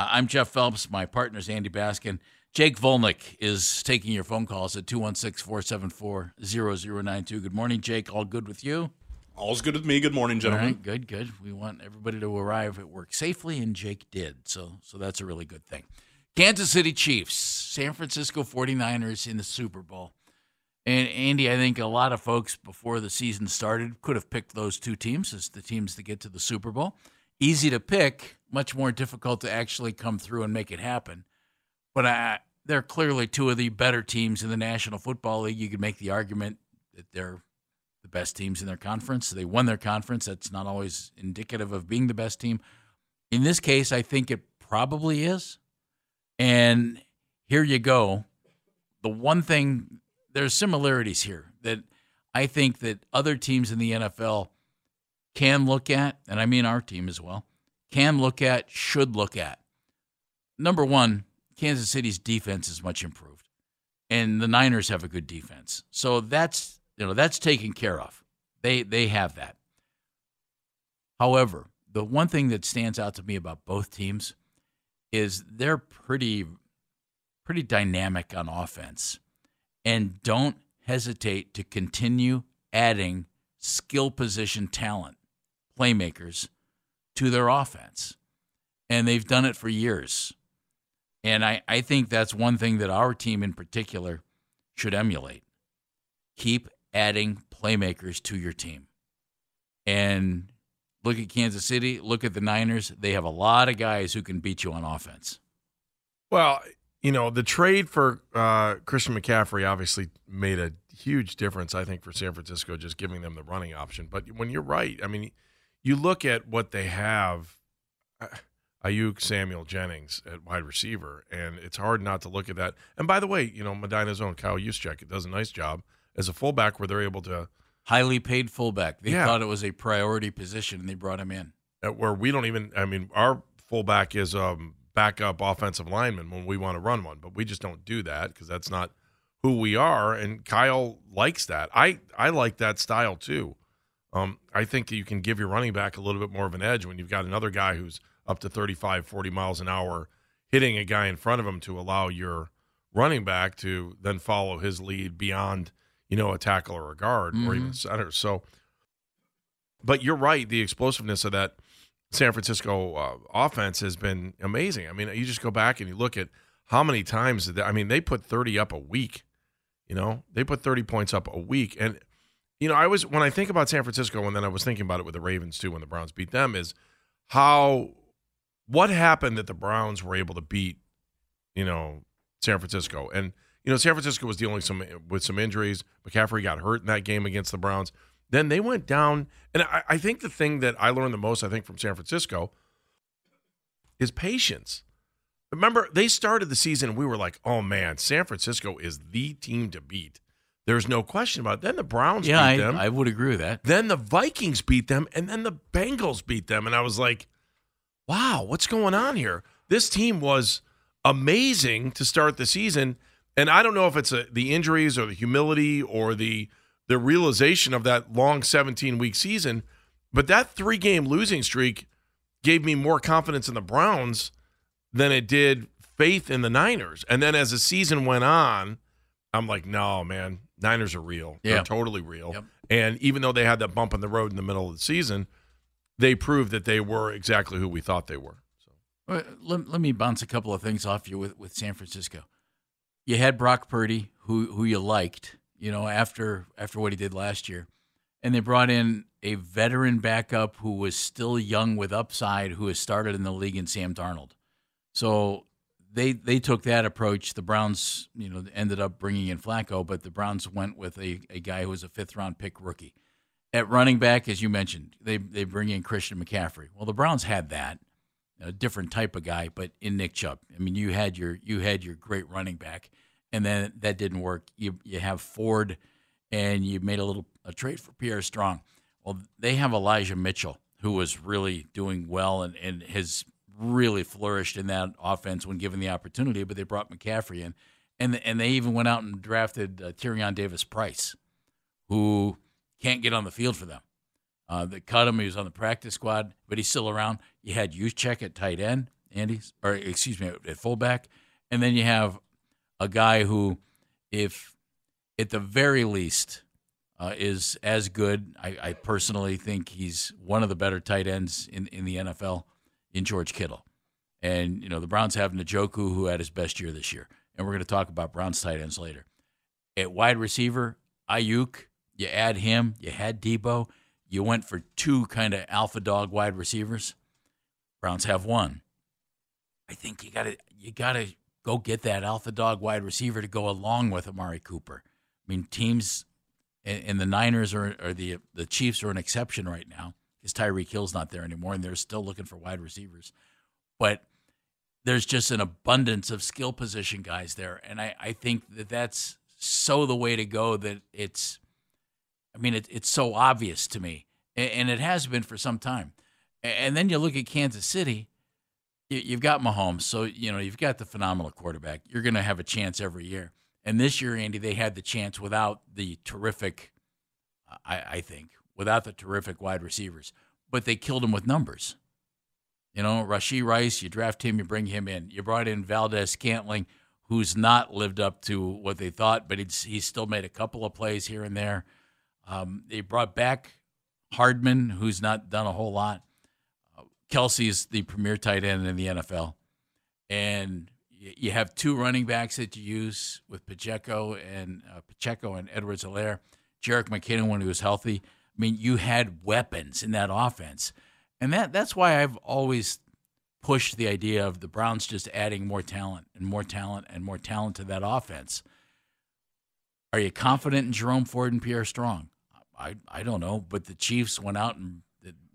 Uh, I'm Jeff Phelps. My partner is Andy Baskin. Jake Volnick is taking your phone calls at 216 474 0092. Good morning, Jake. All good with you? All's good with me. Good morning, gentlemen. Right, good, good. We want everybody to arrive at work safely, and Jake did. So, so that's a really good thing. Kansas City Chiefs, San Francisco 49ers in the Super Bowl. And Andy, I think a lot of folks before the season started could have picked those two teams as the teams to get to the Super Bowl. Easy to pick, much more difficult to actually come through and make it happen. But I, they're clearly two of the better teams in the National Football League. You could make the argument that they're the best teams in their conference. They won their conference. That's not always indicative of being the best team. In this case, I think it probably is. And here you go. The one thing, there's similarities here that I think that other teams in the NFL can look at, and I mean our team as well, can look at, should look at. Number one, Kansas City's defense is much improved, and the Niners have a good defense. So that's you know that's taken care of. They they have that. However, the one thing that stands out to me about both teams is they're pretty pretty dynamic on offense and don't hesitate to continue adding skill position talent, playmakers to their offense. And they've done it for years. And I, I think that's one thing that our team in particular should emulate. Keep adding playmakers to your team. And look at Kansas City, look at the Niners. They have a lot of guys who can beat you on offense. Well, you know, the trade for uh, Christian McCaffrey obviously made a huge difference, I think, for San Francisco, just giving them the running option. But when you're right, I mean, you look at what they have. Uh, Aiyuk, Samuel Jennings at wide receiver, and it's hard not to look at that. And by the way, you know Medina's own Kyle Juszczyk does a nice job as a fullback, where they're able to highly paid fullback. They Yeah. thought it was a priority position, and they brought him in. uh, where we don't even. I mean, our fullback is um backup offensive lineman when we want to run one, but we just don't do that because that's not who we are. And Kyle likes that. I I like that style too. Um, I think you can give your running back a little bit more of an edge when you've got another guy who's up to 35, 40 miles an hour hitting a guy in front of him to allow your running back to then follow his lead beyond, you know, a tackle or a guard or even center. So, but you're right. The explosiveness of that San Francisco uh, offense has been amazing. I mean, you just go back and you look at how many times, they, I mean, they put 30 up a week. You know, they put 30 points up a week. And, you know, I was, when I think about San Francisco, and then I was thinking about it with the Ravens too, when the Browns beat them, is how, what happened that the Browns were able to beat, you know, San Francisco. And, you know, San Francisco was dealing some with some injuries. McCaffrey got hurt in that game against the Browns. Then they went down, and I, I think the thing that I learned the most, I think, from San Francisco is patience. Remember, they started the season, we were like, "Oh man, San Francisco is the team to beat." There's no question about it. Then the Browns Yeah, I, beat them. I would agree with that. Then the Vikings beat them, and then the Bengals beat them. And I was like, wow, what's going on here? This team was amazing to start the season. And I don't know if it's a, the injuries or the humility or the the realization of that long 17 week season, but that three game losing streak gave me more confidence in the Browns than it did faith in the Niners. And then as the season went on, I'm like, no, man, Niners are real. Yeah. They're totally real. Yep. And even though they had that bump in the road in the middle of the season, they proved that they were exactly who we thought they were. So Uh, Let, let me bounce a couple of things off you with, with San Francisco. You had Brock Purdy, who who you liked, you know, after after what he did last year, and they brought in a veteran backup who was still young with upside, who has started in the league in Sam Darnold. So they they took that approach. The Browns, you know, ended up bringing in Flacco, but the Browns went with a, a guy who was a fifth round pick rookie. At running back, as you mentioned, they they bring in Christian McCaffrey. Well, the Browns had that a different type of guy, but in Nick Chubb. I mean, you had your you had your great running back, and then that didn't work. You you have Ford, and you made a little a trade for Pierre Strong. Well, they have Elijah Mitchell, who was really doing well and, and has really flourished in that offense when given the opportunity. But they brought McCaffrey in, and and they even went out and drafted uh, Tyrion Davis Price, who can't get on the field for them. Uh, they cut him. He was on the practice squad, but he's still around. You had check at tight end, Andy, or excuse me, at fullback, and then you have a guy who, if at the very least, uh, is as good. I, I, personally think he's one of the better tight ends in, in the NFL in George Kittle. And, you know, the Browns have Njoku, who had his best year this year. And we're going to talk about Browns tight ends later. At wide receiver, Aiyuk, you add him, you had Debo, you went for two kind of alpha dog wide receivers. Browns have one. I think you got to you got to go get that alpha dog wide receiver to go along with Amari Cooper. I mean, teams and, the Niners are, or the the Chiefs are an exception right now because Tyreek Hill's not there anymore, and they're still looking for wide receivers. But there's just an abundance of skill position guys there, and I, I think that that's so the way to go that it's. I mean, it, it's so obvious to me, and, and it has been for some time. And then you look at Kansas City, you've got Mahomes, so you know you've got the phenomenal quarterback. You're going to have a chance every year. And this year, Andy, they had the chance without the terrific, I, I think, without the terrific wide receivers, but they killed them with numbers. You know, Rashee Rice, you draft him, you bring him in. You brought in Valdes-Scantling, who's not lived up to what they thought, but he's, he's still made a couple of plays here and there. Um, they brought back Hardman, who's not done a whole lot. Uh, Kelce's the premier tight end in the NFL. And you have two running backs that you use with Pacheco and uh, Pacheco and Edwards-Helaire. Jerick McKinnon when he was healthy. I mean, you had weapons in that offense, and that that's why I've always pushed the idea of the Browns just adding more talent and more talent and more talent to that offense. Are you confident in Jerome Ford and Pierre Strong? I I don't know, but the Chiefs went out and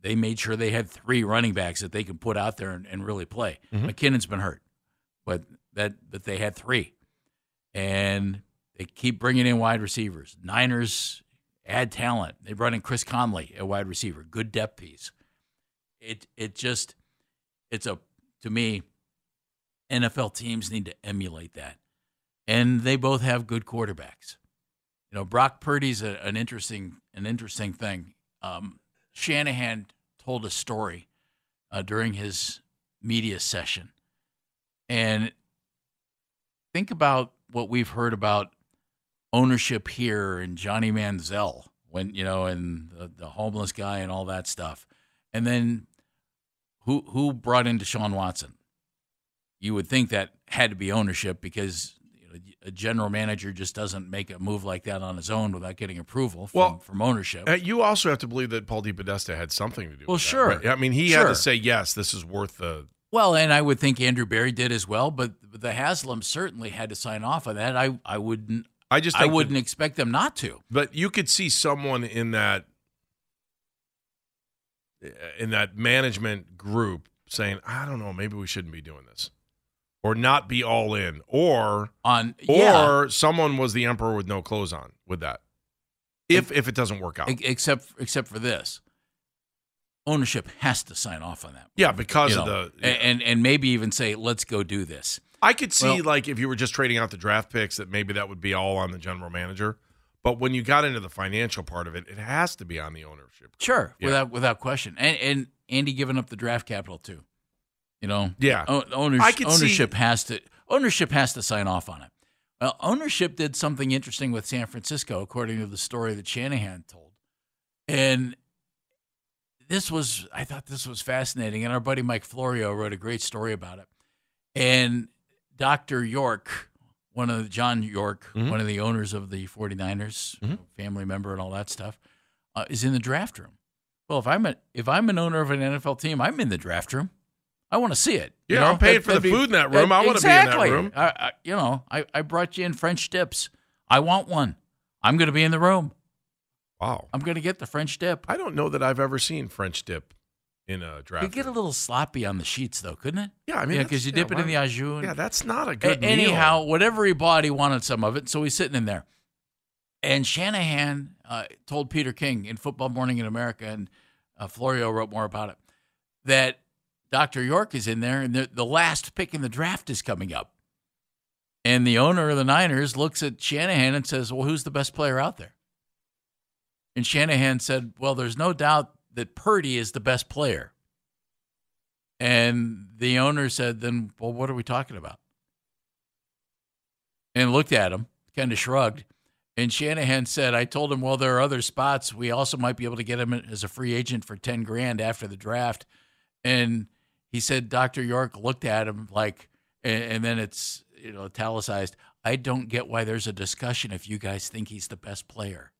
they made sure they had three running backs that they could put out there and, and really play. Mm-hmm. McKinnon's been hurt but that but they had three, and they keep bringing in wide receivers. Niners add talent. They brought in Chris Conley, a wide receiver, good depth piece. It it just it's a to me, NFL teams need to emulate that, and they both have good quarterbacks. You know, Brock Purdy's a, an interesting an interesting thing. Um, Shanahan told a story uh, during his media session and think about what we've heard about ownership here and Johnny Manziel when you know and the, the, homeless guy and all that stuff. And then who who brought in Deshaun Watson? You would think that had to be ownership because you know, a general manager just doesn't make a move like that on his own without getting approval from, well, from ownership. Uh, you also have to believe that Paul DePodesta had something to do. Well, with sure. That, right? I mean, he sure. had to say yes. This is worth the well, and I would think Andrew Berry did as well, but the Haslam certainly had to sign off on that. I I wouldn't. I just I wouldn't that, expect them not to. But you could see someone in that eh, in that management group saying, "I don't know, maybe we shouldn't be doing this." Or not be all in, or on, yeah. or someone was the emperor with no clothes on with that. If if it doesn't work out, except except for this, ownership has to sign off on that. Yeah, because you of know, the yeah. and and maybe even say, let's go do this. I could see well, like if you were just trading out the draft picks that maybe that would be all on the general manager. But when you got into the financial part of it, it has to be on the ownership. Sure, yeah. without without question. And and Andy giving up the draft capital too. You know, yeah. ownership, ownership see- has to ownership has to sign off on it. Well, ownership did something interesting with San Francisco, according to the story that Shanahan told, and this was I thought this was fascinating, and our buddy Mike Florio wrote a great story about it. And Dr. York, one of the, John York, Mhm. one of the owners of the 49ers, Mhm. family member and all that stuff, uh, is in the draft room. Well, if I'm a if I'm an owner of an NFL team, I'm in the draft room. I want to see it. you Yeah, know? I'm paying for the food in that room. I wanna be in that room. I, I, you know, I, I brought you in French dips. I want one. I'm going to be in the room. Wow. I'm going to get the French dip. I don't know that I've ever seen French dip in a draft. Could get a little sloppy on the sheets, though, couldn't it? Yeah, I mean, yeah, because you yeah, dip it in the au jus. Yeah, that's not a A- good meal. anyhow, whatever he bought, he wanted some of it, so he's sitting in there. And Shanahan uh, told Peter King in Football Morning in America, and uh, Florio wrote more about it, that Dr. York is in there, and the last pick in the draft is coming up. And the owner of the Niners looks at Shanahan and says, Well, who's the best player out there? And Shanahan said, Well, there's no doubt that Purdy is the best player. And the owner said, Then, well, what are we talking about? And looked at him, kind of shrugged. And Shanahan said, I told him, well, there are other spots. We also might be able to get him as a free agent for 10 grand after the draft. And he said, Dr. York looked at him like, and, and then it's, you know, italicized. I don't get why there's a discussion if you guys think he's the best player.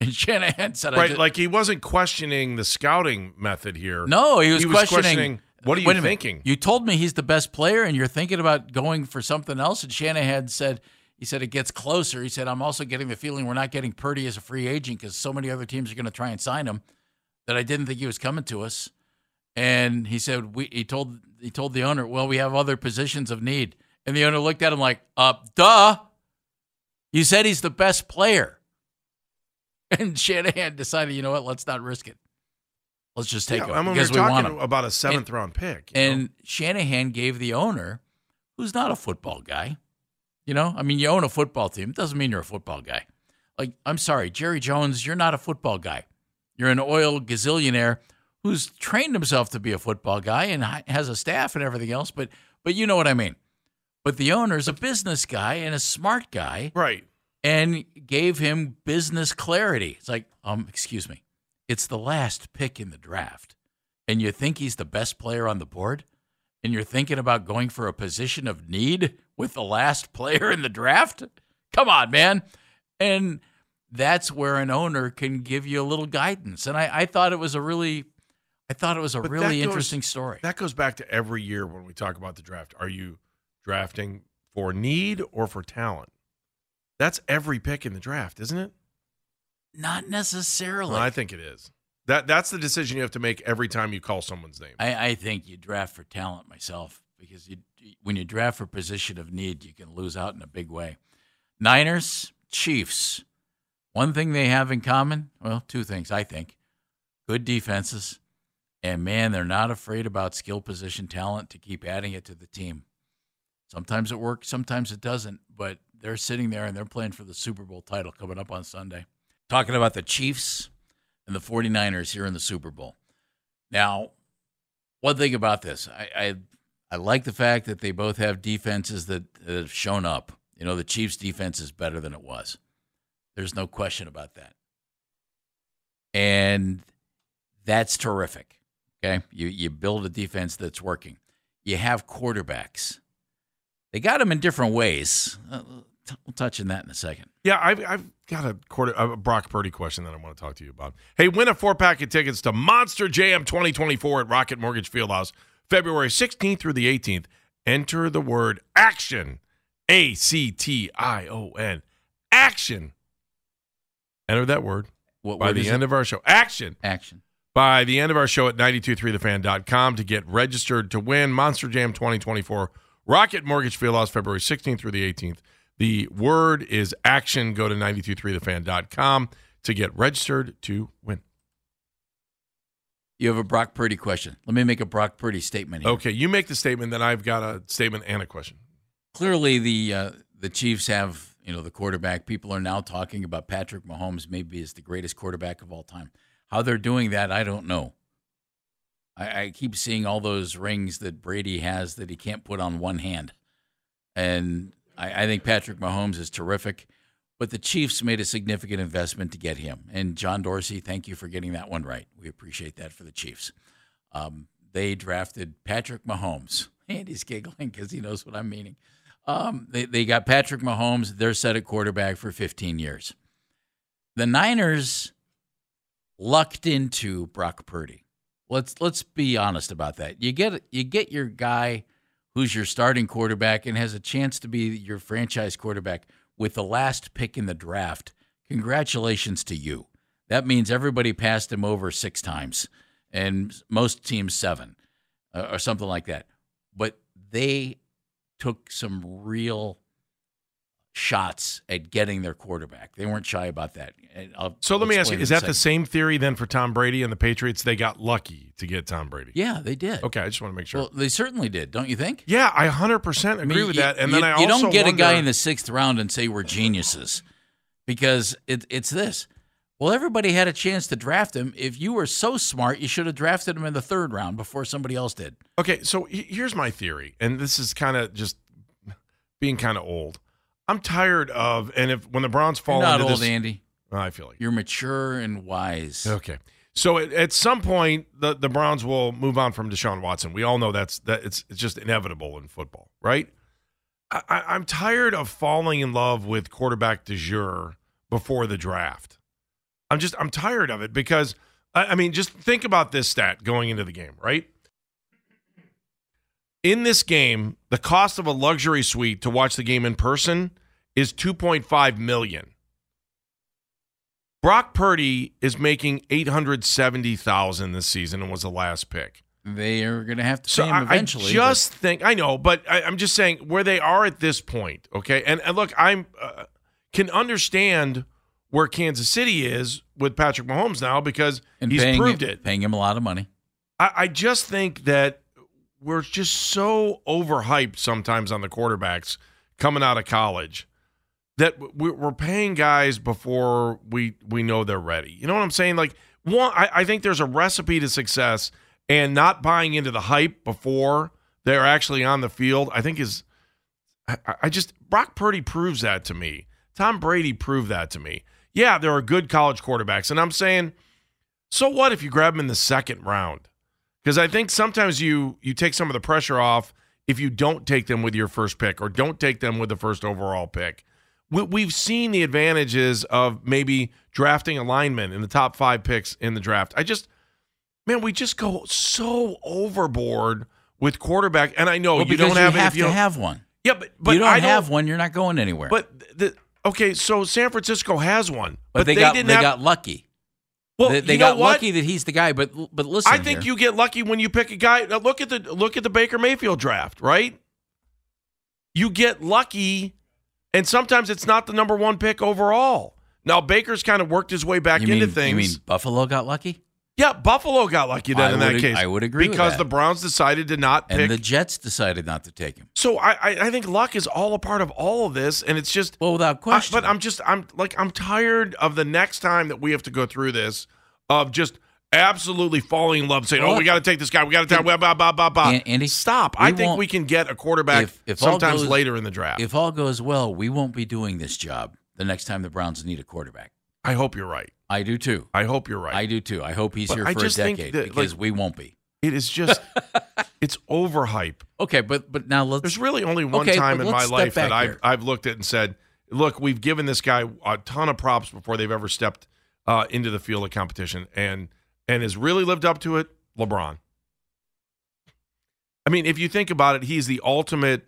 And Shanahan said, I right? just- Like he wasn't questioning the scouting method here. no, he was, He was questioning, questioning, what are you minute. thinking? You told me he's the best player, and you're thinking about going for something else. And Shanahan said, he said it gets closer. He said, I'm also getting the feeling we're not getting Purdy as a free agent because so many other teams are going to try and sign him that I didn't think he was coming to us. And he said, we, he told he told the owner, well, we have other positions of need. And the owner looked at him like, uh, duh. You said he's the best player. And Shanahan decided, you know what, let's not risk it. Let's just take Yeah, him I mean, because we want him. about a seventh round pick. you know? And Shanahan gave the owner, who's not a football guy, you know, I mean, you own a football team. It doesn't mean you're a football guy. Like, I'm sorry, Jerry Jones, you're not a football guy. You're an oil gazillionaire who's trained himself to be a football guy and has a staff and everything else. But, but you know what I mean. But the owner's a business guy and a smart guy right. And gave him business clarity. It's like, um, excuse me, it's the last pick in the draft, and you think he's the best player on the board, and you're thinking about going for a position of need with the last player in the draft? Come on, man. And that's where an owner can give you a little guidance. And I, I thought it was a really, I thought it was a But really goes- interesting story. That goes back to every year when we talk about the draft. Are you drafting for need or for talent? That's every pick in the draft, isn't it? Not necessarily. Well, I think it is. That that's the decision you have to make every time you call someone's name. I, I think you draft for talent myself because you, when you draft for position of need, you can lose out in a big way. Niners, Chiefs. One thing they have in common, well, two things, I think. Good defenses, and man, they're not afraid about skill position talent to keep adding it to the team. Sometimes it works, sometimes it doesn't, but they're sitting there and they're playing for the Super Bowl title coming up on Sunday. Talking about the Chiefs and the 49ers here in the Super Bowl. Now, one thing about this, I, I I like the fact that they both have defenses that, that have shown up. You know, the Chiefs' defense is better than it was. There's no question about that. And that's terrific. Okay. You you build a defense that's working. You have quarterbacks. They got them in different ways. Uh, t- we'll touch on that in a second. Yeah, I've, I've got a, quarter, a Brock Purdy question that I want to talk to you about. Hey, win a four pack of tickets to Monster Jam 2024 at Rocket Mortgage Fieldhouse, February 16th through the 18th. Enter the word action, A C T I O N, action. Enter that word What by word the end it? of our show. Action. action. By the end of our show at 923thefan.com to get registered to win Monster Jam 2024 Rocket Mortgage Fieldhouse, February 16th through the 18th. The word is action. Go to 923thefan.com to get registered to win. You have a Brock Purdy question. Let me make a Brock Purdy statement here. Okay, you make the statement, then I've got a statement and a question. Clearly, the uh, the Chiefs have you know the quarterback. People are now talking about Patrick Mahomes maybe is the greatest quarterback of all time. How they're doing that, I don't know. I, I keep seeing all those rings that Brady has that he can't put on one hand, and I, I think Patrick Mahomes is terrific. But the Chiefs made a significant investment to get him. And John Dorsey, thank you for getting that one right. We appreciate that for the Chiefs. Um, they drafted Patrick Mahomes. Andy's giggling because he knows what I'm meaning. Um, they, they got Patrick Mahomes. They're set at quarterback for 15 years. The Niners lucked into Brock Purdy. Let's let's be honest about that. You get you get your guy who's your starting quarterback and has a chance to be your franchise quarterback with the last pick in the draft. Congratulations to you. That means everybody passed him over six times, and most teams seven, uh, or something like that. But they took some real shots at getting their quarterback. They weren't shy about that. so let me ask you: Is that the same theory then for Tom Brady and the Patriots? They got lucky to get Tom Brady. Yeah, they did. Okay, I just want to make sure. Well, they certainly did, don't you think? Yeah, I hundred percent agree I mean, with you, that. And you, then I also you don't get wonder, a guy in the sixth round and say we're geniuses because it, it's this. Well, everybody had a chance to draft him. If you were so smart, you should have drafted him in the third round before somebody else did. Okay, so here's my theory, and this is kind of just being kind of old. I'm tired of, and if when the Browns fall You're not into old, this, Andy. I feel like You're mature and wise. Okay. So at, at, some point, the, the Browns will move on from Deshaun Watson. We all know that's that it's it's just inevitable in football, right? I, I'm tired of falling in love with quarterback de jour before the draft. I'm just I'm tired of it because I, I mean, just think about this stat going into the game, right? In this game, the cost of a luxury suite to watch the game in person is 2.5 million. Brock Purdy is making 870,000 this season and was the last pick. They are going to have to so pay him eventually. I just but- think I know, but I, am just saying where they are at this point. Okay, and, and look, I'm uh, can understand where Kansas City is with Patrick Mahomes now because and he's paying proved it. paying him a lot of money. I, I just think that we're just so overhyped sometimes on the quarterbacks coming out of college that we're paying guys before we we know they're ready. You know what I'm saying? Like one, I, I think there's a recipe to success, and not buying into the hype before they're actually on the field. I think is, I, I just Brock Purdy proves that to me. Tom Brady proved that to me. Yeah, there are good college quarterbacks, and I'm saying, so what if you grab them in the second round? Because I think sometimes you you take some of the pressure off if you don't take them with your first pick or don't take them with the first overall pick we've seen the advantages of maybe drafting a lineman in the top five picks in the draft. I just, man, we just go so overboard with quarterback. And I know well, you don't you have, have it if to don't, have one. Yeah, but, but you don't I have one, you're not going anywhere. But the, okay, so San Francisco has one, but, but, they, got didn't they have, got lucky. Well, they, they got lucky that he's the guy. But but listen, I think here. you get lucky when you pick a guy. Now look at the look at the Baker Mayfield draft, right? You get lucky and sometimes it's not the number one pick overall. Now Baker's kind of worked his way back you into mean, things. You mean Buffalo got lucky? Yeah, Buffalo got lucky then I in that case. I would agree because the. Browns decided to not pick. and the Jets decided not to take him. so I, I I think luck is all a part of all of this, and it's just. Well, without I- question. but I'm just I'm like I'm tired of the next time that we have to go through this of just absolutely falling in love, saying, "Oh, we got to take this guy. We got to take blah blah blah blah blah." Andy, Stop! I think we can get a quarterback if- if sometimes goes- later in the draft. if all goes well, we won't be doing this job the next time the Browns need a quarterback. I hope you're right. I do too. I hope you're right. I do too. I hope he's But here I for a decade that, because like- we won't be. it is just it's overhype. Okay, but but now let's. There's really only one Okay, time in my life that I've here. I've looked at and said, "Look, we've given this guy a ton of props before they've ever stepped uh, into the field of competition, and and has really lived up to it." LeBron. I mean, if you think about it, he's the ultimate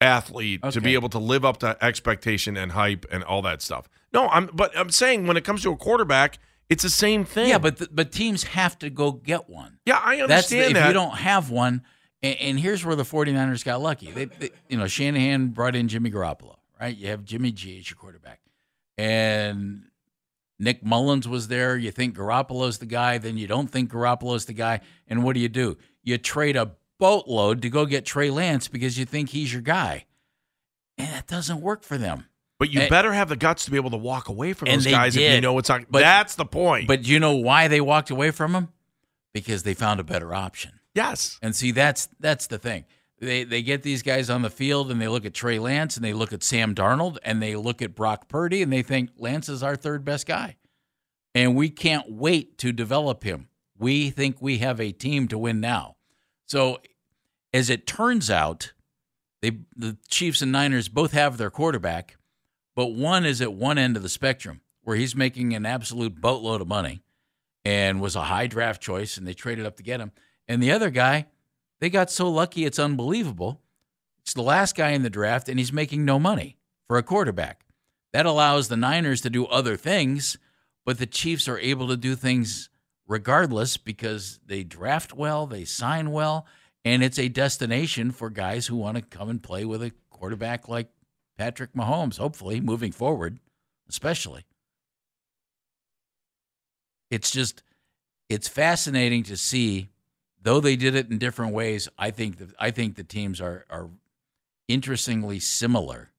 athlete to be able to live up to expectation and hype and all that stuff. No, I'm but I'm saying when it comes to a quarterback, it's the same thing. yeah, but th- but teams have to go get one. yeah, I That's the, understand if that. you don't have one. And, and here's where the 49ers got lucky. They, they, you know, Shanahan brought in Jimmy Garoppolo, right? You have Jimmy G as your quarterback, and Nick Mullens was there. You think Garoppolo's the guy, then you don't think Garoppolo's the guy. And what do you do? You trade a boatload to go get Trey Lance because you think he's your guy, and that doesn't work for them. But you And- better have the guts to be able to walk away from those guys if you know it's not. But- that's the point. But you know why they walked away from him? Because they found a better option. yes, And see, that's that's the thing. They they get these guys on the field and they look at Trey Lance and they look at Sam Darnold and they look at Brock Purdy and they think Lance is our third best guy. And we can't wait to develop him. We think we have a team to win now. So as it turns out, they the Chiefs and Niners both have their quarterback, but one is at one end of the spectrum where he's making an absolute boatload of money and was a high draft choice and they traded up to get him. And the other guy they got so lucky, it's unbelievable. It's the last guy in the draft, and he's making no money for a quarterback. That allows the Niners to do other things, but the Chiefs are able to do things regardless because they draft well, they sign well, and it's a destination for guys who want to come and play with a quarterback like Patrick Mahomes, hopefully, moving forward, especially. It's just, it's fascinating to see though they did it in different ways, I think that I think the teams are are interestingly similar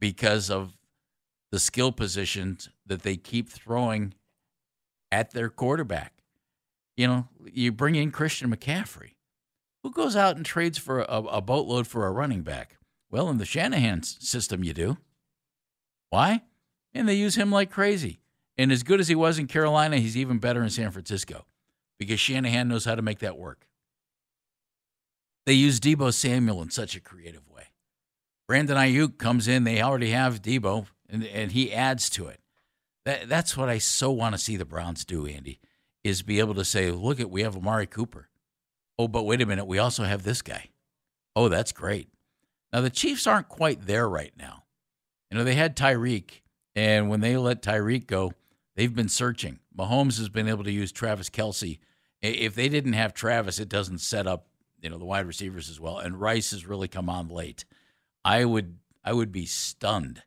because of the skill positions that they keep throwing at their quarterback. You know, you bring in Christian McCaffrey. Who goes out and trades for a, a boatload for a running back? Well, in the Shanahan system, you do. Why? And they use him like crazy. And as good as he was in Carolina, he's even better in San Francisco because Shanahan knows how to make that work. They use Debo Samuel in such a creative way. Brandon Aiyuk comes in, they already have Debo, and, and he adds to it. That, that's what I so want to see the Browns do, Andy, is be able to say, look at, we have Amari Cooper. Oh, but wait a minute, we also have this guy. Oh, that's great. Now, the Chiefs aren't quite there right now. You know, they had Tyreek, and when they let Tyreek go, they've been searching. Mahomes has been able to use Travis Kelce. if they didn't have Travis, it doesn't set up you know the wide receivers as well. And Rice has really come on late. I would I would be stunned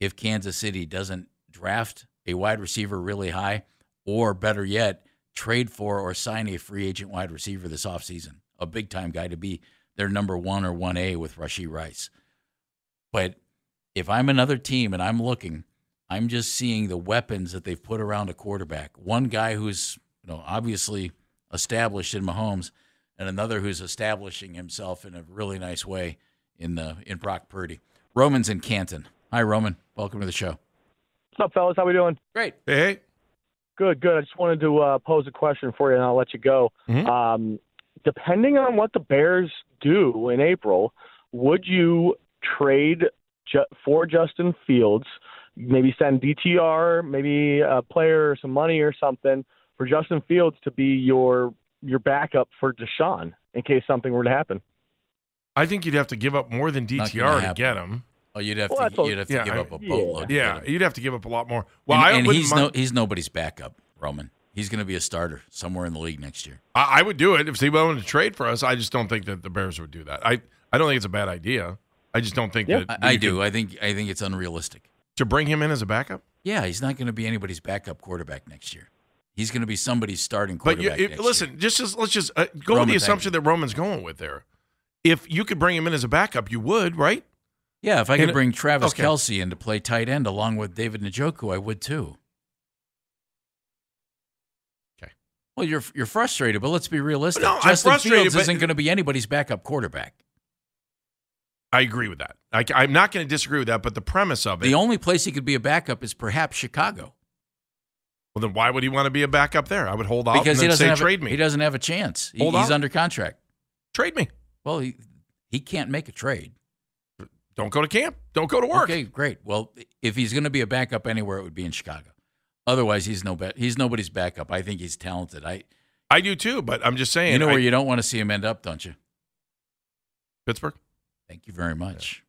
if Kansas City doesn't draft a wide receiver really high, or better yet, trade for or sign a free agent wide receiver this offseason, a big time guy to be their number one or one A with Rashee Rice. But if I'm another team and I'm looking, I'm just seeing the weapons that they've put around a quarterback. One guy who's you know obviously established in Mahomes, and another who's establishing himself in a really nice way in the in Brock Purdy. Roman's in Canton. Hi, Roman. Welcome to the show. What's up, fellas? How we doing? Great. Hey, hey. Good, good. I just wanted to uh, pose a question for you, and I'll let you go. Mhm. Um, depending on what the Bears do in April, would you trade ju- for Justin Fields? Maybe send DTR, maybe a player or some money or something for Justin Fields to be your your backup for Deshaun in case something were to happen. I think you'd have to give up more than DTR to get him. Oh, you'd have Well, to you'd have to Yeah, give I- up a boatload. to Yeah, you'd have to give up a lot more. Well, and, I and he's mind- no he's nobody's backup, Roman. He's going to be a starter somewhere in the league next year. I, I would do it if they wanted to trade for us. I just don't think that the Bears would do that. I, I don't think it's a bad idea. I just don't think Yeah. that I, I do. could- I think I think it's unrealistic. to bring him in as a backup. Yeah, he's not going to be anybody's backup quarterback next year. He's going to be somebody's starting But you, quarterback. next listen, year. just, just let's just uh, go Roman, with the thank assumption that Roman's going with there. If you could bring him in as a backup, you would, right? Yeah, if I could And- bring Travis okay. Kelce in to play tight end along with David Njoku, I would too. Okay. Well, you're you're frustrated, but let's be realistic. No, Justin Fields isn't going to be anybody's backup quarterback. I agree with that. I, I'm not going to disagree with that. But the premise of it, The only place he could be a backup is perhaps Chicago well, then why would he want to be a backup there? I would hold out because and he doesn't say have trade a, me. he doesn't have a chance. He- he's out. under contract. Trade me. Well, he he can't make a trade. Don't go to camp. Don't go to work. Okay, great. Well, if he's going to be a backup anywhere, it would be in Chicago. Otherwise, he's no ba- he's nobody's backup. I think he's talented. I I do too, but I'm just saying. you know I- where you don't want to see him end up, don't you? Pittsburgh. Thank you very much.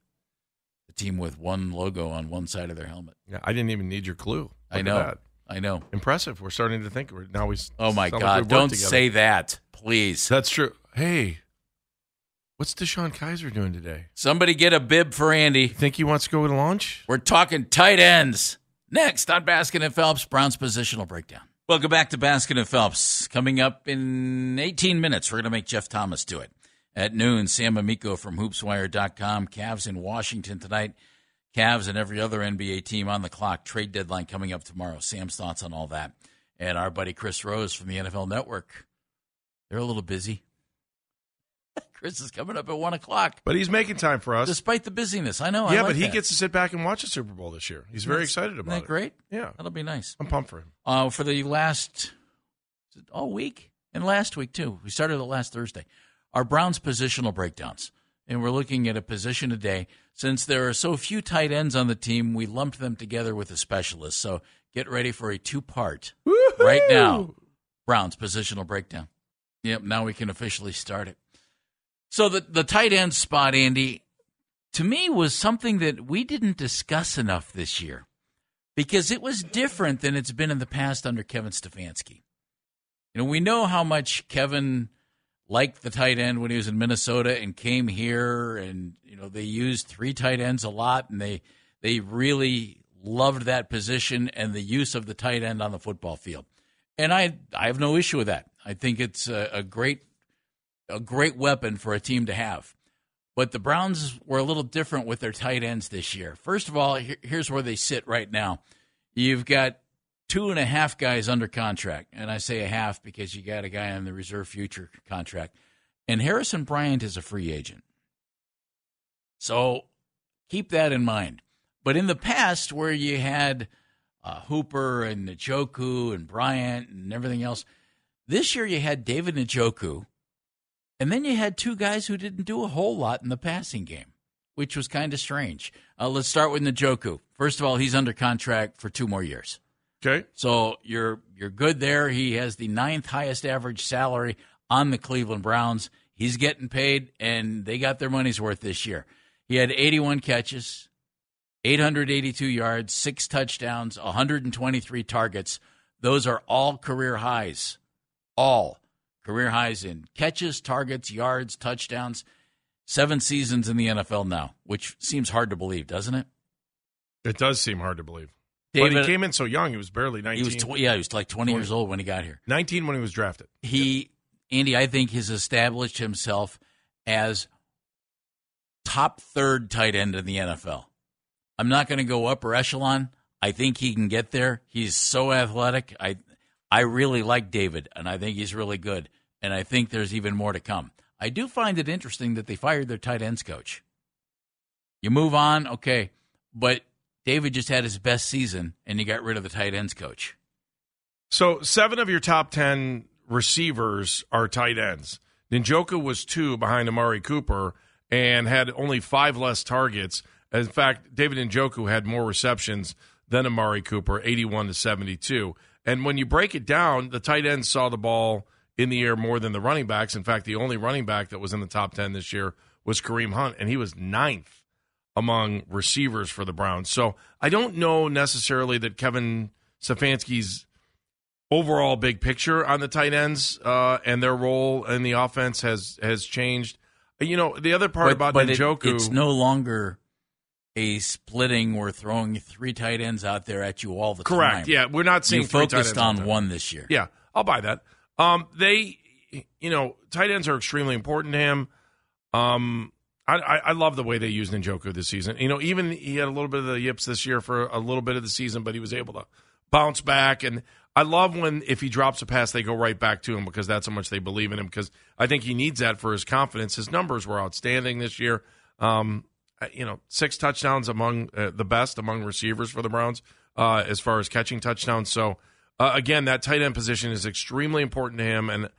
The team with one logo on one side of their helmet. Yeah, I didn't even need your clue. Look I know. that. I know. Impressive. We're starting to think. We're now we. Oh my sound like God! Don't together. say that, please. That's true. Hey, what's Deshaun Kaiser doing today? Somebody get a bib for Andy. Think he wants to go to lunch? We're talking tight ends. Next on Baskin and Phelps, Browns positional breakdown. Welcome back to Baskin and Phelps. Coming up in 18 minutes, we're going to make Jeff Thomas do it. At noon, Sam Amico from hoopswire.com. Cavs in Washington tonight. Cavs and every other NBA team on the clock. Trade deadline coming up tomorrow. Sam's thoughts on all that. And our buddy Chris Rose from the NFL Network. They're a little busy. Chris is coming up at one o'clock. But he's making time for us. Despite the busyness, I know. I yeah, like but he that. gets to sit back and watch the Super Bowl this year. He's very That's- excited Isn't about that it. great? Yeah, That'll be nice. I'm pumped for him. Uh, for the last all week and last week too. We started the last Thursday. Our Browns positional breakdowns, and we're looking at a position a day. Since there are so few tight ends on the team, we lumped them together with a specialist. So get ready for a two-part right now. Browns positional breakdown. Yep, now we can officially start it. So the the tight end spot, Andy, to me was something that we didn't discuss enough this year because it was different than it's been in the past under Kevin Stefanski. You know, we know how much Kevin liked the tight end when he was in Minnesota and came here and you know, they used three tight ends a lot and they they really loved that position and the use of the tight end on the football field. And I I have no issue with that. I think it's a, a great a great weapon for a team to have. But the Browns were a little different with their tight ends this year. First of all, here- here's where they sit right now. You've got two and a half guys under contract, and I say a half because you got a guy on the reserve future contract, and Harrison Bryant is a free agent. So keep that in mind. But in the past, where you had uh, Hooper and Njoku and Bryant and everything else, this year you had David Njoku, and then you had two guys who didn't do a whole lot in the passing game, which was kind of strange. Uh, let's start with Njoku. First of all, he's under contract for two more years. Okay. So you're you're good there. He has the ninth highest average salary on the Cleveland Browns. He's getting paid, and they got their money's worth this year. He had 81 catches, 882 yards, six touchdowns, 123 targets. Those are all career highs. All career highs in catches, targets, yards, touchdowns. Seven seasons in the NFL now, which seems hard to believe, doesn't it? It does seem hard to believe. but David, he came in so young. He was barely 19. he was tw- yeah, he was like 20 years old when he got here. 19 when he was drafted. he Andy, I think has established himself as top third tight end in the NFL. I'm not going to go upper echelon. I think he can get there. He's so athletic. I I really like David, and I think he's really good. And I think there's even more to come. I do find it interesting that they fired their tight ends coach. You move on, okay, but David just had his best season, and you got rid of the tight ends coach. So seven of your top 10 receivers are tight ends. Njoku was two behind Amari Cooper and had only five less targets. In fact, David Njoku had more receptions than Amari Cooper, 81 to 72. And when you break it down, the tight ends saw the ball in the air more than the running backs. In fact, the only running back that was in the top 10 this year was Kareem Hunt, and he was ninth among receivers for the Browns. So I don't know necessarily that Kevin Stefanski's overall big picture on the tight ends uh, and their role in the offense has has changed. You know, the other part about but it- Njoku, it's no longer a splitting or throwing three tight ends out there at you all the correct. time. Correct. Yeah, we're not seeing you three tight focused on one this year. Yeah, I'll buy that. Um, they, you know, tight ends are extremely important to him. Um, I, I, I love the way they used Njoku this season. You know, even he had a little bit of the yips this year for a little bit of the season, but he was able to bounce back. And I love when if he drops a pass, they go right back to him because that's how much they believe in him. Because I think he needs that for his confidence. His numbers were outstanding this year. Um, you know, six touchdowns among uh, the best among receivers for the Browns uh, as far as catching touchdowns. So uh, again, that tight end position is extremely important to him, and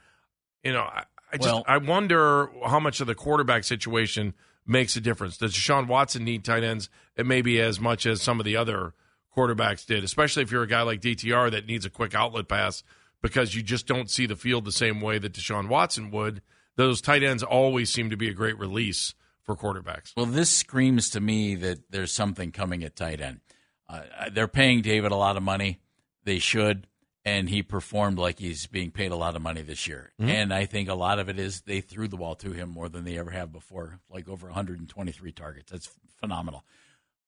you know, I, I just Well- I wonder how much of the quarterback situation makes a difference. Does Deshaun Watson need tight ends? It maybe as much as some of the other quarterbacks did, especially if you're a guy like DTR that needs a quick outlet pass because you just don't see the field the same way that Deshaun Watson would. Those tight ends always seem to be a great release for quarterbacks. Well, this screams to me that there's something coming at tight end. Uh, they're paying David a lot of money. They should. And he performed like he's being paid a lot of money this year. Mm-hmm. And I think a lot of it is they threw the ball to him more than they ever have before, like over 123 targets. That's phenomenal.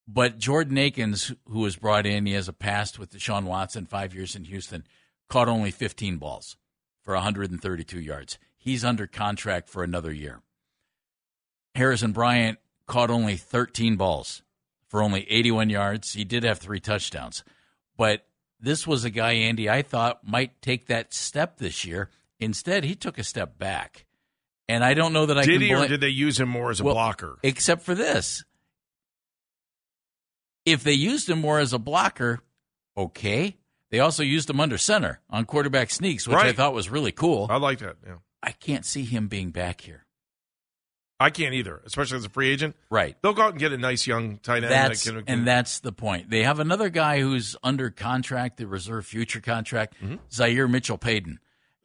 But Jordan Akins, who was brought in, he has a past with Deshaun Watson, five years in Houston, caught only 15 balls for 132 yards. He's under contract for another year. Harrison Bryant caught only 13 balls for only 81 yards. He did have three touchdowns. But this was a guy, Andy, I thought might take that step this year. Instead, he took a step back. And I don't know that I Did he, or did they use him more as a Well, blocker? except for this. If they used him more as a blocker, okay. They also used him under center on quarterback sneaks, which I thought was really cool. I like that. Yeah, I can't see him being back here. I can't either, especially as a free agent. Right. They'll go out and get a nice young tight end. That's that can, can- and that's the point. They have another guy who's under contract, the reserve future contract, Mm-hmm. Zaire Mitchell Paden,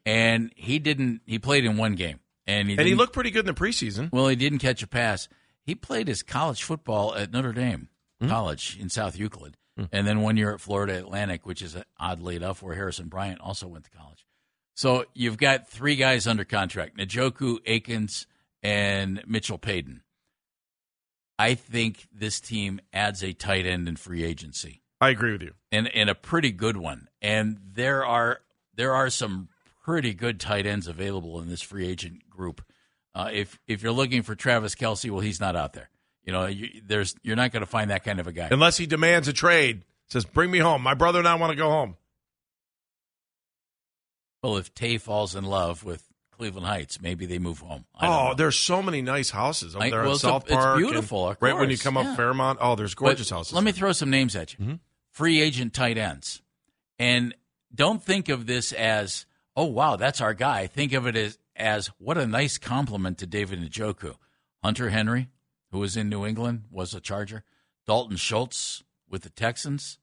and he didn't. He played in one game, and he and he looked pretty good in the preseason. well. He didn't catch a pass. He played his college football at Notre Dame Hmm? College in South Euclid, and then one year at Florida Atlantic, which is oddly enough where Harrison Bryant also went to college. So you've got three guys under contract: Njoku, Akins, and Mitchell Paden. I think this team adds a tight end in free agency I agree with you. and and a pretty good one. And there are there are some pretty good tight ends available in this free agent group. Uh, if if you're looking for Travis Kelce, well, he's not out there. You know, you, there's you're not going to find that kind of a guy. Unless he demands a trade, says, "Bring me home. My brother and I want to go home." Well, if Tay falls in love with Cleveland Heights, maybe they move home. I Oh, know. there's so many nice houses I- there well, it's a- South it's Park. and beautiful, right when you come yeah. up Fairmont, oh, there's But gorgeous houses. Let me throw some names at you. Mhm. Free agent tight ends. And don't think of this as, oh, wow, that's our guy. Think of it as, as what a nice compliment to David Njoku. Hunter Henry, who was in New England, was a Charger. Dalton Schultz with the Texans.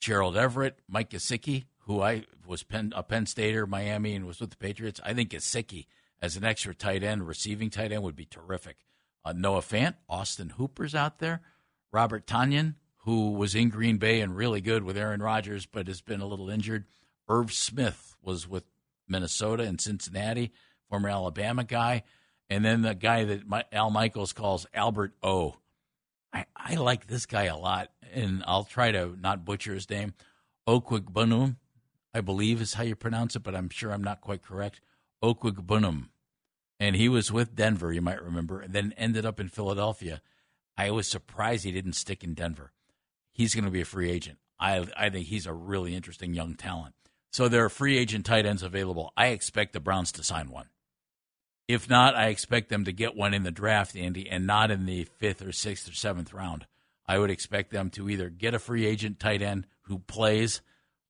Gerald Everett, Mike Gesicki, who I was Penn, a Penn Stater, Miami, and was with the Patriots. I think Gesicki as an extra tight end, receiving tight end, would be terrific. Uh, Noah Fant, Austin Hooper's out there. Robert Tonyan, who was in Green Bay and really good with Aaron Rodgers, but has been a little injured. Irv Smith was with Minnesota and Cincinnati, former Alabama guy. And then the guy that my, Al Michaels calls Albert O. I, I like this guy a lot, and I'll try to not butcher his name. Okwigbunum, I believe is how you pronounce it, but I'm sure I'm not quite correct. Okwigbunum. And he was with Denver, you might remember, and then ended up in Philadelphia. I was surprised he didn't stick in Denver. He's going to be a free agent. I, I think he's a really interesting young talent. So there are free agent tight ends available. I expect the Browns to sign one. If not, I expect them to get one in the draft, Andy, and not in the fifth or sixth or seventh round. I would expect them to either get a free agent tight end who plays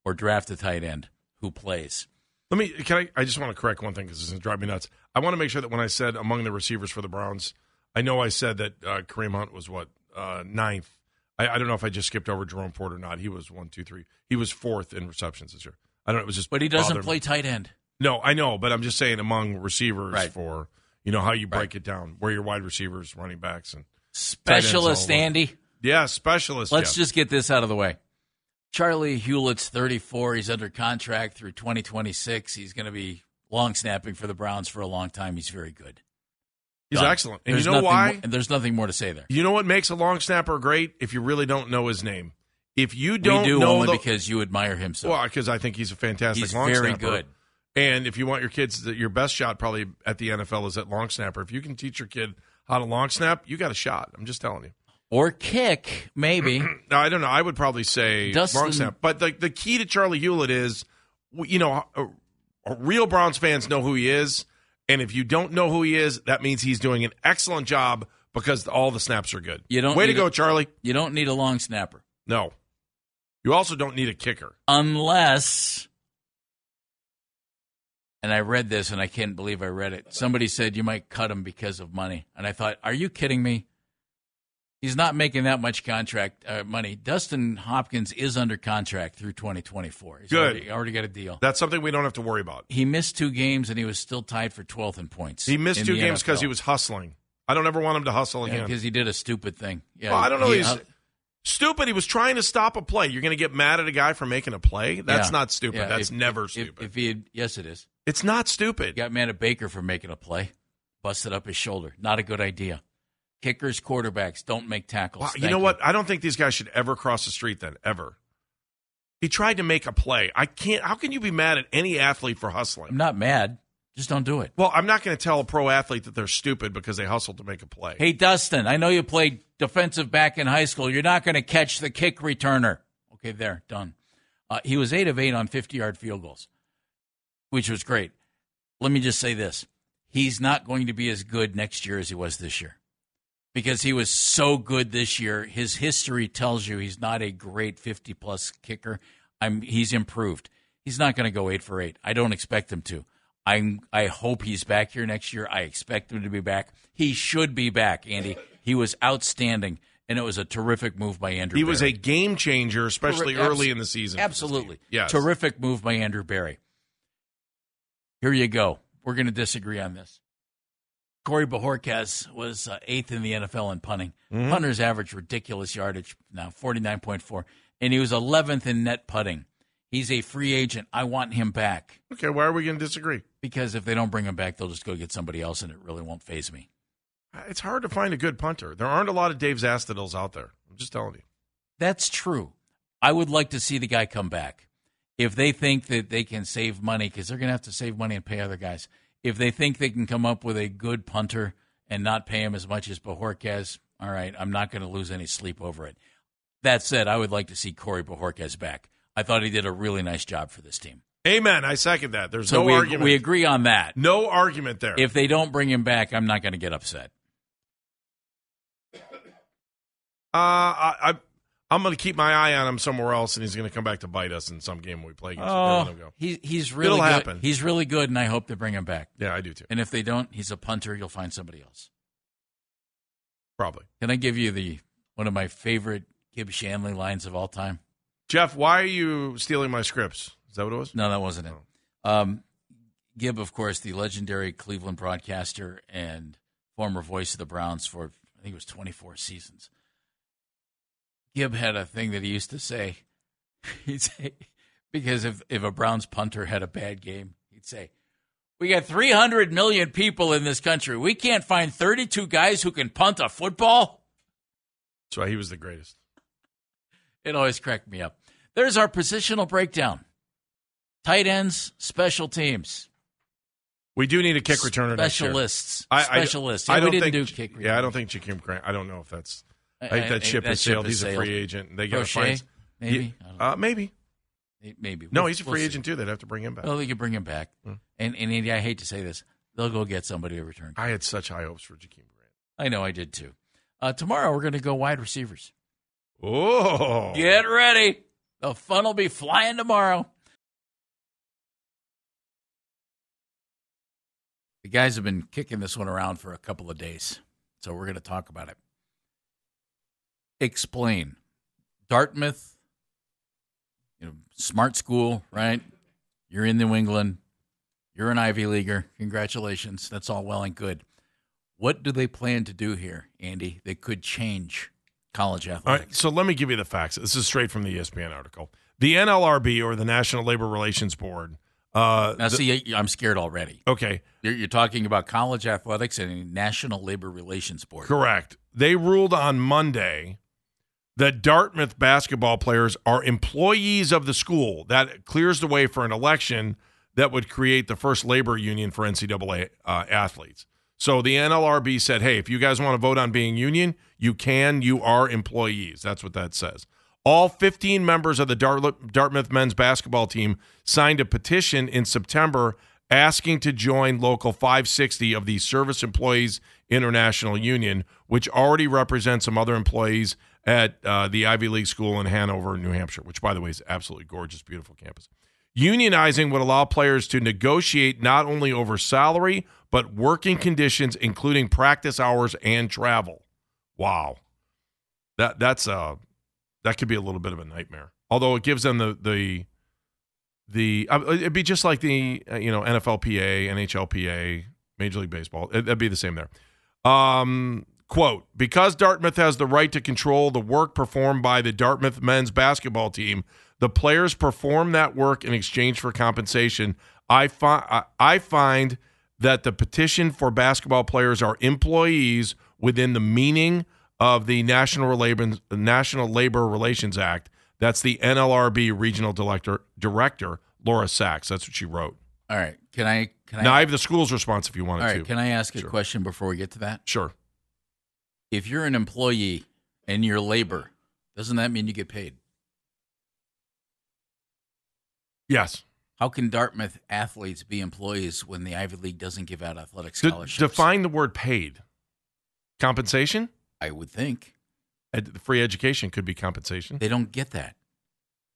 or draft a tight end who plays. Let me. Can I? I just want to correct one thing because going to drive me nuts. I want to make sure that when I said among the receivers for the Browns, I know I said that uh, Kareem Hunt was what uh, ninth. I, I don't know if I just skipped over Jerome Ford or not. He was one, two, three. He was fourth in receptions this year. I don't know. It was just. But he doesn't bothered me. play tight end. No, I know, but I'm just saying among receivers Right. for you know how you break Right. it down, where your wide receivers, running backs, and Specialist. Andy. yeah, specialist. Let's just get this out of the way. Charley Hughlett's 34. He's under contract through 2026. He's going to be long snapping for the Browns for a long time. He's very good. He's Done. excellent, and There's you know why? More, and there's nothing more to say there. You know what makes a long snapper great? If you really don't know his name. If you don't we do know only the, because you admire him so. well, because I think he's a fantastic long snapper. He's long very snapper. good. And if you want your kids, your best shot probably at the NFL is at long snapper. If you can teach your kid how to long snap, you got a shot. I'm just telling you. Or kick, maybe. No, I don't know. I would probably say Dustin- snap. But the the key to Charley Hughlett is, you know, uh, real Browns fans know who he is, and if you don't know who he is, that means he's doing an excellent job because all the snaps are good. You don't Way to go, a- Charlie. you don't need a long snapper No, you also don't need a kicker. unless. And I read this, and I can't believe I read it. Somebody said you might cut him because of money, and I thought, are you kidding me? He's not making that much contract uh, money. Dustin Hopkins is under contract through 2024. He's Good. Already, already got a deal. That's something we don't have to worry about. He missed two games, and he was still tied for 12th in points. He missed two games because he was hustling. I don't ever want him to hustle again. because he did a stupid thing. Yeah, Well, I don't know. he- he's uh, stupid. He was trying to stop a play. You're going to get mad at a guy for making a play? That's yeah. not stupid. Yeah, That's if- never if- stupid. If, he had, yes, it is. it's not stupid. Got mad at Baker for making a play, busted up his shoulder. Not a good idea. Kickers, quarterbacks don't make tackles. Wow, Thank you know what? I don't think these guys should ever cross the street then, ever. He tried to make a play. I can't. How can you be mad at any athlete for hustling? I'm not mad. Just don't do it. Well, I'm not going to tell a pro athlete that they're stupid because they hustled to make a play. Hey, Dustin, I know you played defensive back in high school. You're not going to catch the kick returner. Okay, there, done. Uh, he was eight of eight on 50 yard field goals, which was great. Let me just say this he's not going to be as good next year as he was this year because he was so good this year. His history tells you he's not a great 50 plus kicker. I'm he's improved. He's not going to go 8 for 8. I don't expect him to. I I hope he's back here next year. I expect him to be back. He should be back, Andy. He was outstanding and it was a terrific move by Andrew He was a game changer, especially Abs- early in the season. Absolutely. Yes. Terrific move by Andrew Berry. Here you go. We're going to disagree on this. Corey Bojorquez was uh, eighth in the NFL in punting. Mm-hmm. Punters average ridiculous yardage now, 49.4. And he was 11th in net putting. He's a free agent. I want him back Okay, why are we going to disagree? because if they don't bring him back, they'll just go get somebody else and it really won't phase me. It's hard to find a good punter. There aren't a lot of Dave Zastudils out there. I'm just telling you. That's true. I would like to see the guy come back. If they think that they can save money, because they're going to have to save money and pay other guys. If they think they can come up with a good punter and not pay him as much as Bojorquez, all right, I'm not going to lose any sleep over it. That said, I would like to see Corey Bojorquez back. I thought he did a really nice job for this team. Amen. I second that. There's So no we, argument. we agree on that. no argument there. If they don't bring him back, I'm not going to get upset. Uh, I, I, I'm going to keep my eye on him somewhere else, and he's going to come back to bite us in some game we play against. Him go. he, he's really It'll good. happen. He's really good, and I hope they bring him back. Yeah, I do too. And if they don't, he's a punter. You'll find somebody else. Probably. Can I give you the one of my favorite Gib Shanley lines of all time? Jeff, why are you stealing my scripts? Is that what it was? No, that wasn't it. Um, Gib, of course, the legendary Cleveland broadcaster and former voice of the Browns for I think it was 24 seasons. Gib had a thing that he used to say. He'd say because if if a Browns punter had a bad game, he'd say, "We got 300 million people in this country. We can't find 32 guys who can punt a football." That's why he was the greatest. It always cracked me up. There's our positional breakdown. Tight ends, special teams, We do need a kick returner year. specialists, I- I- specialists. I Yeah, we don't didn't think, do kick. Yeah, I don't think Jakeem Grant. I don't know if that's. I, I- think I- that ship that has ship sailed. He's a free agent. They got to Proche, find. maybe. I. Uh, maybe. Maybe. No, We'll- he's a we'll free see. agent too. They'd have to bring him back. Well, they could bring him back. Hmm. And, and Andy, I hate to say this, they'll go get somebody to return. I had such high hopes for Jakeem Grant. I know I did too. Uh, tomorrow we're going to go wide receivers. Oh, Get ready. The fun will be flying tomorrow. The guys have been kicking this one around for a couple of days, so we're going to talk about it. Explain. Dartmouth, you know, smart school, right? You're in New England. You're an Ivy Leaguer. Congratulations. That's all well and good. What do they plan to do here, Andy? They could change college athletics. right, so let me give you the facts. This is straight from the ESPN article. The NLRB or the National Labor Relations Board. Uh, Now, the- see, I'm scared already. okay, You're, you're talking about college athletics and National Labor Relations Board. correct. They ruled on Monday that Dartmouth basketball players are employees of the school. That clears the way for an election that would create the first labor union for NCAA uh, athletes. So the NLRB said, hey, if you guys want to vote on being union, you can. You are employees. That's what that says. All 15 members of the Dart- Dartmouth men's basketball team signed a petition in September asking to join Local 560 of the Service Employees International Union, which already represents some other employees at uh, the Ivy League school in Hanover, New Hampshire, which, by the way, is absolutely gorgeous, beautiful campus. Unionizing would allow players to negotiate not only over salary, but working conditions, including practice hours and travel. Wow. That that's uh that could be a little bit of a nightmare. Although it gives them the the the uh, it'd be just like the uh, you know NFLPA, NHLPA, Major League Baseball. It, that'd be the same there. Um, quote: Because Dartmouth has the right to control the work performed by the Dartmouth men's basketball team, the players perform that work in exchange for compensation. I find I, I find that the petition for basketball players are employees within the meaning of the National Labor National Labor Relations Act. That's the NLRB regional director director Laura Sacks. That's what she wrote. All right. Can I? Can Now I? I have the school's response if you wanted all right. to. Can I ask a Sure. question before we get to that? sure. If you're an employee and you're labor, doesn't that mean you get paid? Yes. How can Dartmouth athletes be employees when the Ivy League doesn't give out athletic De- scholarships? define the word paid. Compensation? I would think Ed- free education could be compensation. they don't get that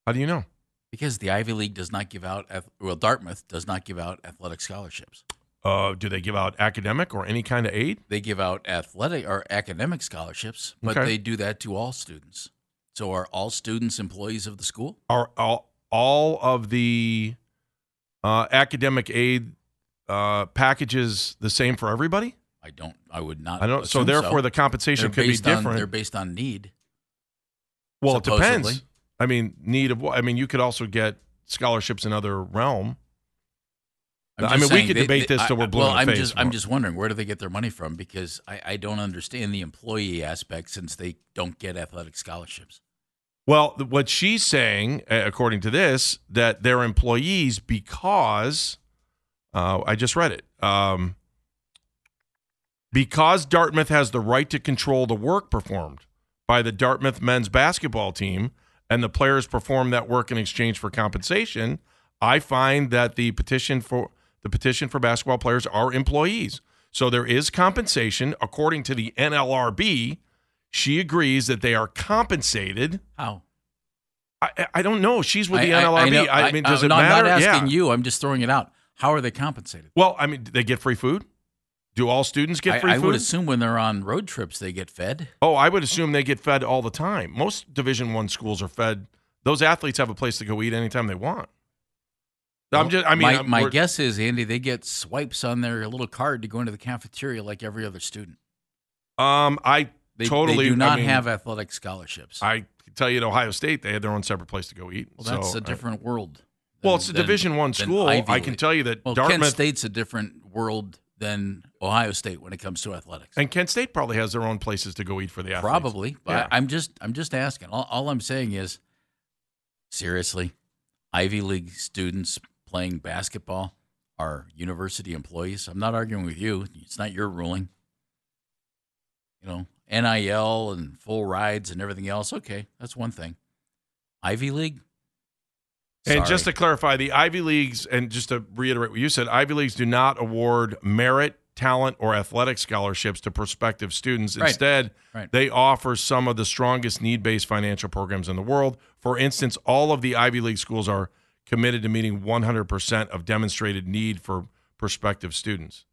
How do you know? because the Ivy League does not give out. Well, Dartmouth does not give out athletic scholarships. Uh, do they give out academic or any kind of aid? They give out athletic or academic scholarships, but Okay. they do that to all students. So are all students employees of the school? Are all, all of the uh, academic aid uh, packages the same for everybody? I don't. I would not. I don't. So therefore, the compensation They're could be based on- different. they're based on need. well, it depends. I mean, need of what? I mean, you could also get scholarships in other realm. I mean, we could debate they- this till we're blue Well, in the I'm face just I'm just wondering where do they get their money from because I, I don't understand the employee aspect since they don't get athletic scholarships. Well, what she's saying, according to this, that they're employees because uh, I just read it. Um, because Dartmouth has the right to control the work performed by the Dartmouth men's basketball team, and the players perform that work in exchange for compensation. I find that the petition for the petition for basketball players are employees. So there is compensation according to the NLRB. She agrees that they are compensated. How? I, I don't know. She's with the I, NLRB. I, know- mean, does it no, matter? I'm not asking yeah. you. I'm just throwing it out. How are they compensated? Well, I mean, they get free food? Do all students get I, free I food? I would assume when they're on road trips they get fed. oh, I would assume they get fed all the time. Most Division One schools are fed. Those athletes have a place to go eat anytime they want. I'm just. I mean, my, my guess is Andy, they get swipes on their little card to go into the cafeteria like every other student. Um, I They, totally they do not I mean, have athletic scholarships. I tell you at Ohio State, they had their own separate place to go eat. well, that's so, a different world. well, it's a than- Division One school. I can tell you that Well, Dartmouth Kent State's a different world than Ohio State when it comes to athletics. and Kent State probably has their own places to go eat for the athletes. Probably, but Yeah. I, I'm just I'm just asking. All, all I'm saying is, seriously, Ivy League students playing basketball are university employees. I'm not arguing with you. It's not your ruling. You know, NIL and full rides and everything else. Okay, that's one thing. Ivy League. And just to clarify, the Ivy Leagues, and just to reiterate what you said, Ivy Leagues do not award merit, talent, or athletic scholarships to prospective students. Right. Instead, Right. they offer some of the strongest need based financial programs in the world. For instance, all of the Ivy League schools are committed to meeting 100% of demonstrated need for prospective students.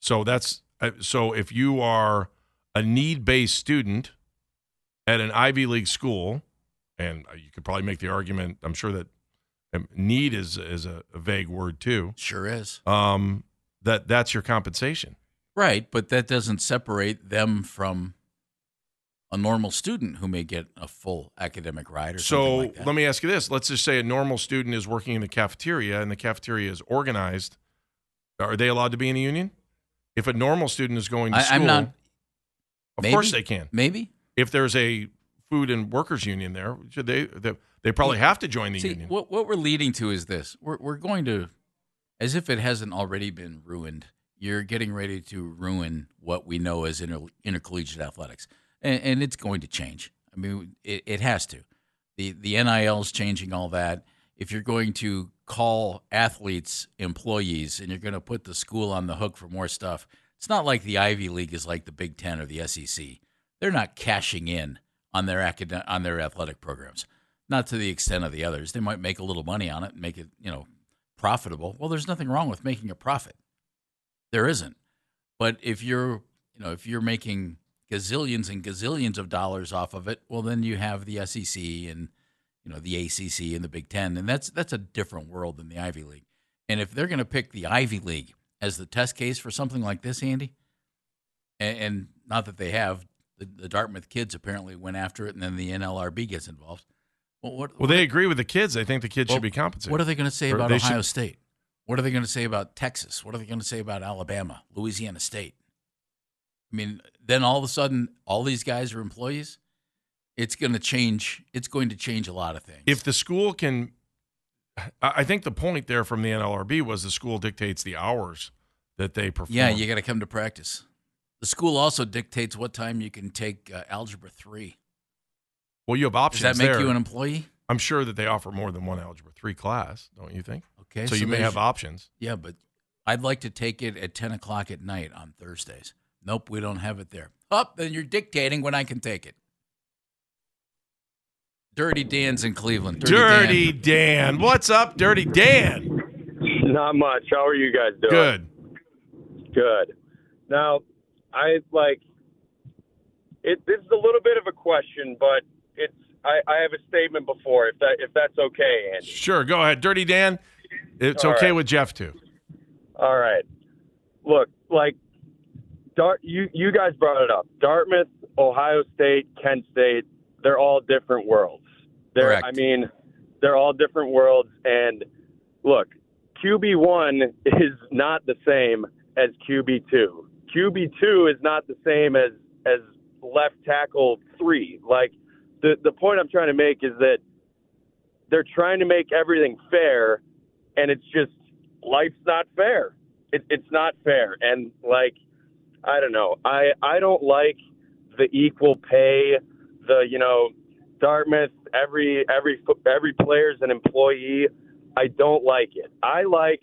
So that's uh, so if you are a need based student at an Ivy League school, and you could probably make the argument, I'm sure that um, need is is a, a vague word too. sure is Um, that that's your compensation. right, but that doesn't separate them from a normal student who may get a full academic ride or something So like that. let me ask you this: Let's just say a normal student is working in the cafeteria, and the cafeteria is organized. Are they allowed to be in a union? If a normal student is going to I- school, I'm not- of Maybe. course they can. Maybe. If there's a food and workers union there, they? They, they probably have to join the See, union. what what we're leading to is this: we're we're going to, as if it hasn't already been ruined. You're getting ready to ruin what we know as inter, intercollegiate athletics, and, and it's going to change. I mean, it, it has to. the The NIL is changing all that. If you're going to call athletes employees and you're going to put the school on the hook for more stuff, it's not like the Ivy League is like the Big Ten or the SEC. They're not cashing in on their academic on their athletic programs not to the extent of the others. They might make a little money on it and make it, you know, profitable. Well, there's nothing wrong with making a profit. There isn't. But if you're, you know, if you're making gazillions and gazillions of dollars off of it, well, then you have the SEC and, you know, the ACC and the Big Ten, and that's that's a different world than the Ivy League. And if they're going to pick the Ivy League as the test case for something like this, Andy, and, and not that they have, the, the Dartmouth kids apparently went after it, and then the NLRB gets involved. Well, what, well, they agree with the kids. They think the kids Well, should be compensated. what are they going to say Or about Ohio should- State? What are they going to say about Texas? What are they going to say about Alabama, Louisiana State? I mean, then all of a sudden, all these guys are employees. It's going to change. It's going to change a lot of things. if the school can I think the point there from the NLRB was the school dictates the hours that they perform. yeah, you got to come to practice. The school also dictates what time you can take uh, algebra three. well, you have Does options that make there. you an employee? I'm sure that they offer more than one algebra three class, don't you think? Okay, so, you may have options. Yeah, but I'd like to take it at 10 o'clock at night on Thursdays. Nope, we don't have it there. Up, then you're dictating when I can take it. Dirty Dan's in Cleveland. Dirty, Dan. Dan. What's up, Dirty Dan? Not much. How are you guys doing? Good. Good. Now, I like it. This is a little bit of a question, but it's. I, I have a statement before, if that if that's okay, Andy. Sure, go ahead. Dirty Dan. It's All okay right. with Jeff too. All right. Look, like, Dart. You you guys brought it up. Dartmouth, Ohio State, Kent State. They're all different worlds. They're. Correct. I mean, they're all different worlds. And look, QB one is not the same as QB two. QB two is not the same as as left tackle three. Like the the point I'm trying to make is that they're trying to make everything fair, and it's just life's not fair. It, it's not fair, and like I don't know. I I don't like the equal pay. The you know Dartmouth every every every player's an employee. I don't like it. I like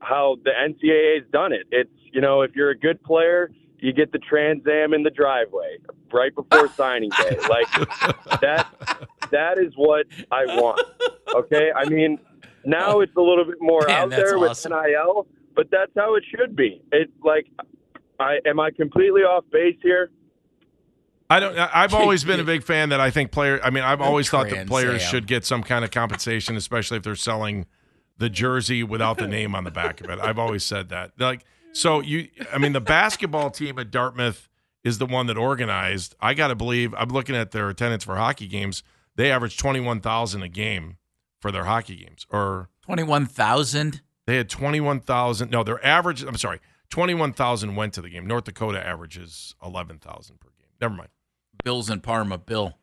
how the NCAA's done it. It's you know if you're a good player, you get the Trans Am in the driveway right before signing day. Like that that is what I want. Okay? I mean, now it's a little bit more Man, out there awesome. with NIL, but that's how it should be. It's like I am I completely off base here? I don't. I- I've always been a big fan that I think player. I mean, I've always thought that players should get some kind of compensation, especially if they're selling the jersey without the name on the back of it. I've always said that. Like, so you. I mean, the basketball team at Dartmouth is the one that organized. I got to believe. I'm looking at their attendance for hockey games. They average twenty one thousand a game for their hockey games, or 21,000. they had twenty one thousand. No, their average. I'm sorry, twenty one thousand went to the game. North Dakota averages eleven thousand per game. Never mind. Bills in Parma. Bill.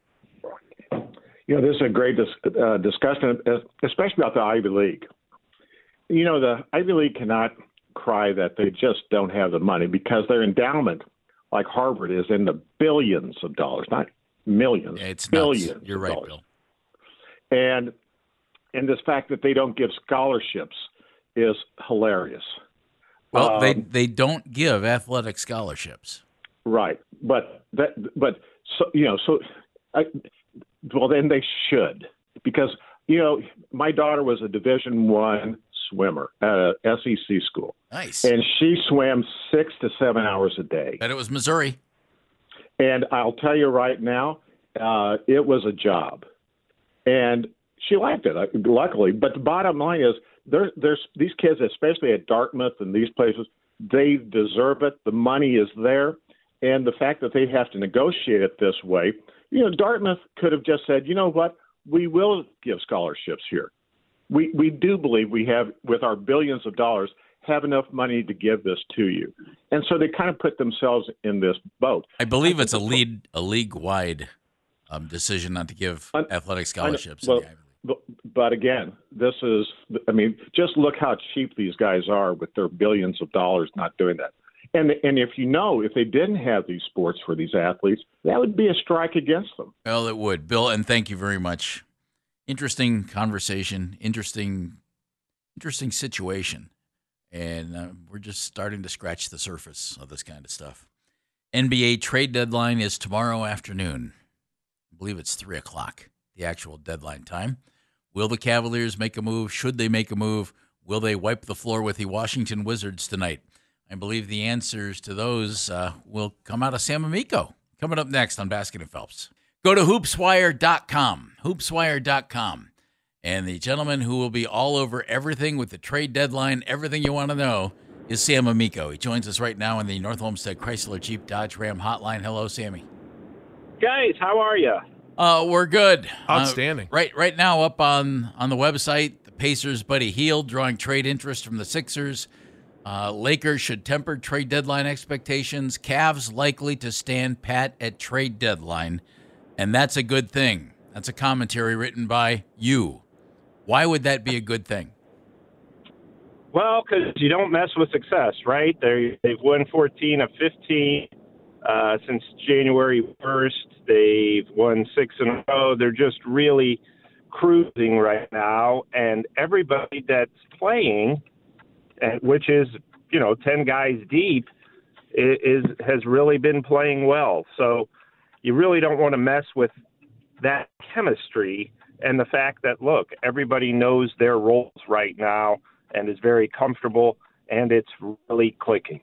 You know, this is a great dis- uh, discussion, uh, especially about the Ivy League. You know, the Ivy League cannot cry that they just don't have the money because their endowment, like Harvard, is in the billions of dollars, not millions, Yeah, it's nuts. You're right, dollars. Bill. And and this fact that they don't give scholarships is hilarious. Well, they, Um, they don't give athletic scholarships. Right, but that, but so you know, so I, well, then they should because you know, my daughter was a Division One swimmer at a SEC school, Nice. and she swam six to seven hours a day. And it was Missouri. And I'll tell you right now, uh, it was a job, and she liked it. uh, Luckily, but the bottom line is, there, there's these kids, especially at Dartmouth and these places, they deserve it. The money is there, and the fact that they have to negotiate it this way, you know, Dartmouth could have just said, you know what, we will give scholarships here. We we do believe we have, with our billions of dollars, have enough money to give this to you, and so they kind of put themselves in this boat. I believe it's a lead a league wide um, decision not to give athletic scholarships. well, But, again, this is, I mean, just look how cheap these guys are with their billions of dollars not doing that. And and if you know, if they didn't have these sports for these athletes, that would be a strike against them. Well, it would, Bill, and thank you very much. Interesting conversation, interesting, interesting situation, and uh, we're just starting to scratch the surface of this kind of stuff. NBA trade deadline is tomorrow afternoon. I believe it's three o'clock, the actual deadline time. Will the Cavaliers make a move? Should they make a move? Will they wipe the floor with the Washington Wizards tonight? I believe the answers to those uh, will come out of Sam Amico coming up next on Baskin and Phelps. Go to hoopswire.com, hoopswire.com. And the gentleman who will be all over everything with the trade deadline, everything you want to know, is Sam Amico. He joins us right now in the North Olmsted Chrysler Jeep Dodge Ram hotline. Hello, Sammy. Guys, how are you? Uh, we're good. Uh, Outstanding. right, right now up on on the website, the Pacers' Buddy Hield drawing trade interest from the Sixers. Uh, Lakers should temper trade deadline expectations. Cavs likely to stand pat at trade deadline, and that's a good thing. That's a commentary written by you. Why would that be a good thing? Well, because you don't mess with success, right? They they've won 14 of 15 uh, since January 1st. They've won six in a row. They're just really cruising right now, and everybody that's playing, which is you know ten guys deep, is has really been playing well. So you really don't want to mess with that chemistry and the fact that look, everybody knows their roles right now and is very comfortable, and it's really clicking.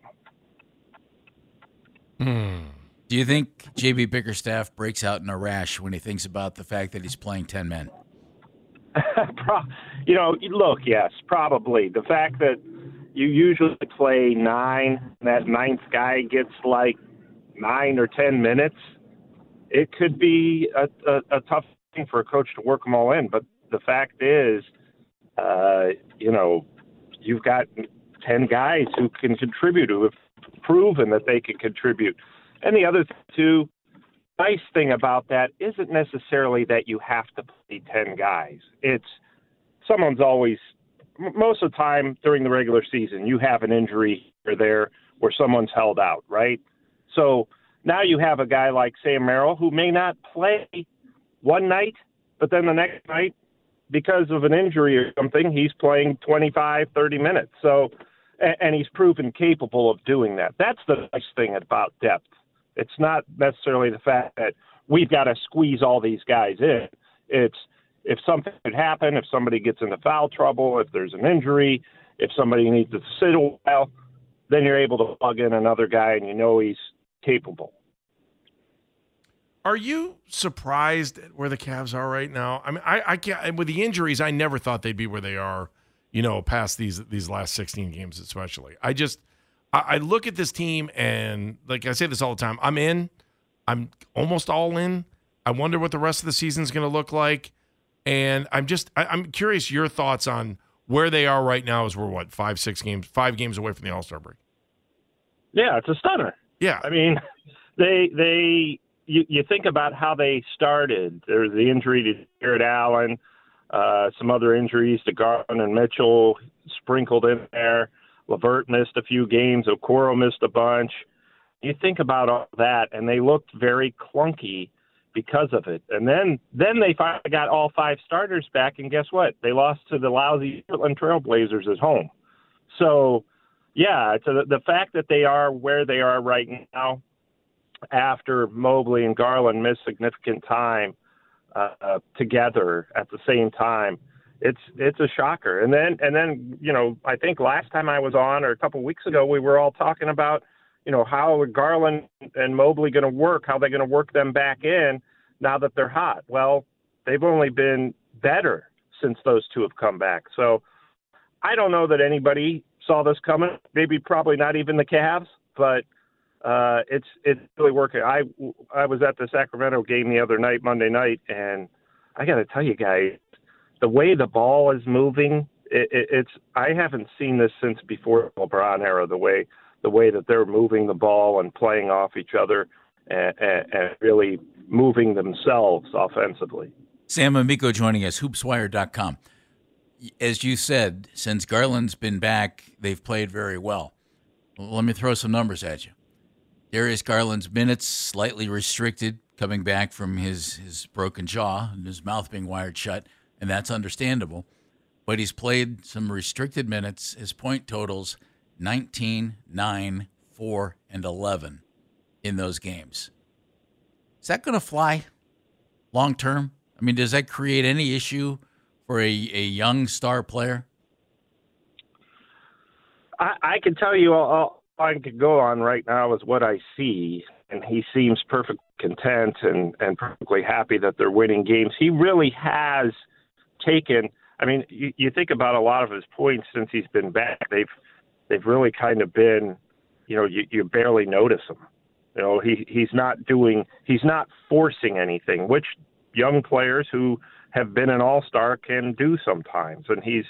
Hmm. Do you think JB Bickerstaff breaks out in a rash when he thinks about the fact that he's playing 10 men? You know, look, yes, probably. The fact that you usually play nine, and that ninth guy gets like nine or ten minutes, it could be a, a, a tough thing for a coach to work them all in. But the fact is, uh, you know, you've got ten guys who can contribute, who have proven that they can contribute. And the other too, nice thing about that isn't necessarily that you have to play 10 guys. It's someone's always, most of the time during the regular season, you have an injury or there where someone's held out, right? So now you have a guy like Sam Merrill who may not play one night, but then the next night, because of an injury or something, he's playing 25, 30 minutes. So, and he's proven capable of doing that. That's the nice thing about depth. It's not necessarily the fact that we've got to squeeze all these guys in. It's if something could happen, if somebody gets into foul trouble, if there's an injury, if somebody needs to sit a while, then you're able to plug in another guy and you know he's capable. Are you surprised at where the Cavs are right now? I mean, I, I can't with the injuries. I never thought they'd be where they are. You know, past these these last sixteen games, especially. I just I, I look at this team and like I say this all the time. I'm in. I'm almost all in. I wonder what the rest of the season's going to look like, and I'm just I, I'm curious your thoughts on where they are right now. As we're what five six games five games away from the All Star break. Yeah, it's a stunner. Yeah, I mean, they they you, you think about how they started. There's the injury to Jarrett Allen, uh, some other injuries to Garland and Mitchell sprinkled in there. Levert missed a few games. Okoro missed a bunch. You think about all that, and they looked very clunky because of it. And then then they finally got all five starters back, and guess what? They lost to the lousy Portland Trailblazers at home. So, yeah, it's a, the fact that they are where they are right now after Mobley and Garland missed significant time uh, together at the same time. It's it's a shocker. And then and then you know I think last time I was on or a couple of weeks ago we were all talking about you know how Garland and Mobley going to work? How they're going to work them back in now that they're hot? Well, they've only been better since those two have come back. So I don't know that anybody saw this coming. Maybe probably not even the Cavs, but uh, it's it's really working. I I was at the Sacramento game the other night, Monday night, and I got to tell you guys, the way the ball is moving, it, it, it's I haven't seen this since before the LeBron era. The way the way that they're moving the ball and playing off each other, and, and, and really moving themselves offensively. Sam Amico joining us, hoopswire.com. As you said, since Garland's been back, they've played very well. well. Let me throw some numbers at you. Darius Garland's minutes slightly restricted coming back from his, his broken jaw and his mouth being wired shut, and that's understandable. But he's played some restricted minutes. His point totals 19, 9, 4, and 11 in those games. Is that going to fly long term? I mean, does that create any issue for a, a young star player? I, I can tell you all, all I can go on right now is what I see, and he seems perfectly content and, and perfectly happy that they're winning games. He really has taken. I mean, you, you think about a lot of his points since he's been back. They've they've really kind of been, you know, you, you barely notice him. You know, he he's not doing, he's not forcing anything, which young players who have been an all star can do sometimes, and he's